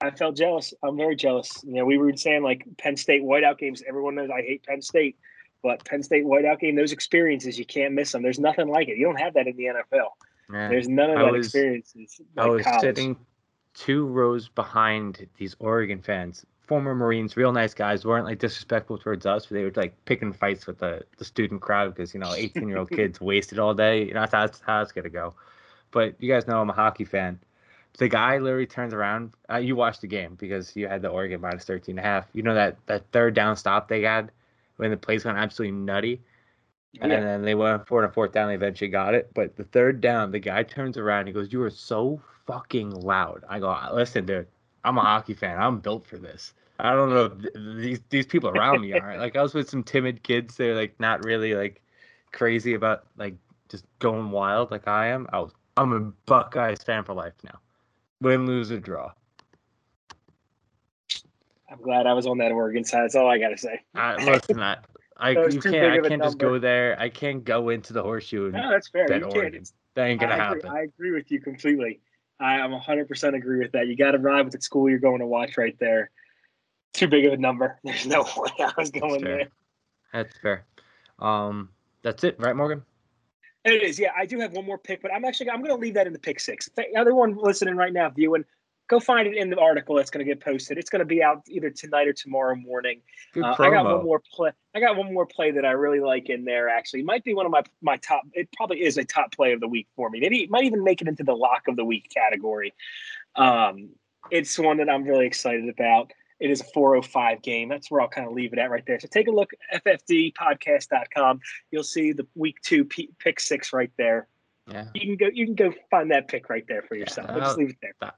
I felt jealous. I'm very jealous. You know, we were saying like Penn State whiteout games. Everyone knows I hate Penn State, but Penn State whiteout game, those experiences you can't miss them. There's nothing like it. You don't have that in the NFL.
Yeah.
There's none of
I
that
was-
experiences.
I was
college.
sitting two rows behind these Oregon fans, former Marines, real nice guys, weren't like disrespectful towards us, but they were like picking fights with the, the student crowd because you know, eighteen year old *laughs* kids wasted all day. You know, that's, that's how it's gonna go. But you guys know I'm a hockey fan. The guy literally turns around. Uh, you watched the game because you had the Oregon minus 13 and a half. You know that that third down stop they had when the plays went absolutely nutty. And
Yeah.
then they went for it on fourth down. They eventually got it. But the third down, the guy turns around. He goes, "You are so fucking loud." I go, "Listen, dude, I'm a hockey fan. I'm built for this. I don't know if th- these these people around me are like I was with some timid kids. They're like not really like crazy about like just going wild like I am. I was, I'm a Buckeyes fan for life now. Win, lose, or draw.
I'm glad I was on that Oregon side. That's all I got to say.
I, *laughs* listen, I, I you can't I can't just
number.
go there. I can't go into the horseshoe and
No, that's fair.
bet
You
Oregon.
can't.
That ain't gonna
I
happen.
Agree, I agree with you completely. I, I'm 100% agree with that. You got to ride with the school you're going to watch right there. Too big of a number. *laughs* There's no *laughs* way I was going
fair.
there.
That's fair. Um, that's it, right, Morgan?
It is, yeah. I do have one more pick, but I'm actually I'm going to leave that in the pick six. The other one listening right now, viewing, go find it in the article that's going to get posted. It's going to be out either tonight or tomorrow morning.
Good
Uh,
promo.
I got one more play. I got one more play that I really like in there. Actually, might be one of my my top. It probably is a top play of the week for me. Maybe it might even make it into the lock of the week category. Um, it's one that I'm really excited about. It is a 405 game. That's where I'll kind of leave it at right there. So take a look at ffdpodcast.com. You'll see the week two p- pick six right there.
Yeah,
You can go. You can go find that pick right there for yourself. I'll just
Uh,
leave it there.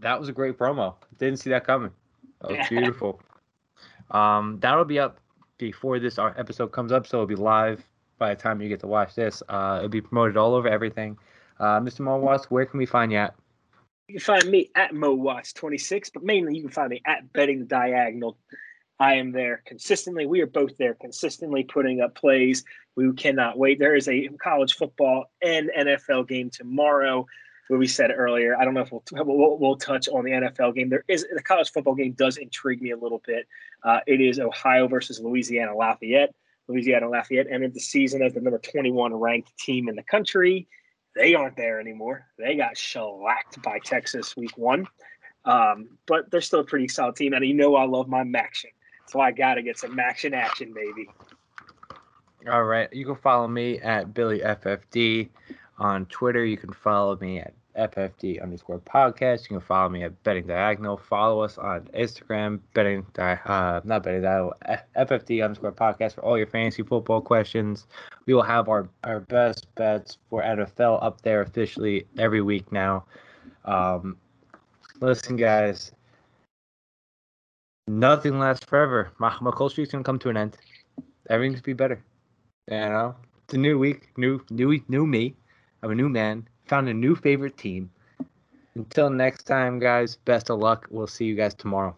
that was a great promo. Didn't see that coming. That was *laughs* beautiful. um, that'll be up before this our episode comes up, so it'll be live by the time you get to watch this. Uh, it'll be promoted all over everything. Uh, Mr. Mowas, where can we find you at?
You can find me at MoWatch26, but mainly you can find me at Betting Diagonal. I am there consistently. We are both there consistently putting up plays. We cannot wait. There is a college football and NFL game tomorrow. Where we said earlier, I don't know if we'll, we'll we'll touch on the NFL game. There is the college football game does intrigue me a little bit. Uh, it is Ohio versus Louisiana Lafayette. Louisiana Lafayette entered the season as the number 21 ranked team in the country. They aren't there anymore. They got shellacked by Texas week one. Um, but they're still a pretty solid team. And you know I love my MACtion. So I got to get some MACtion action, baby.
All right, you can follow me at Billy FFD. On Twitter, you can follow me at FFD underscore podcast. You can follow me at Betting Diagonal. Follow us on Instagram, Betting Di- uh, not Betting Diagonal, FFD underscore podcast for all your fantasy football questions. We will have our, our best bets for NFL up there officially every week now. Um, listen, guys, nothing lasts forever. My, my cold streak's gonna come to an end. Everything's gonna be better. You know, it's a new week, new new new me. I'm a new man. Found a new favorite team. Until next time, guys. Best of luck. We'll see you guys tomorrow.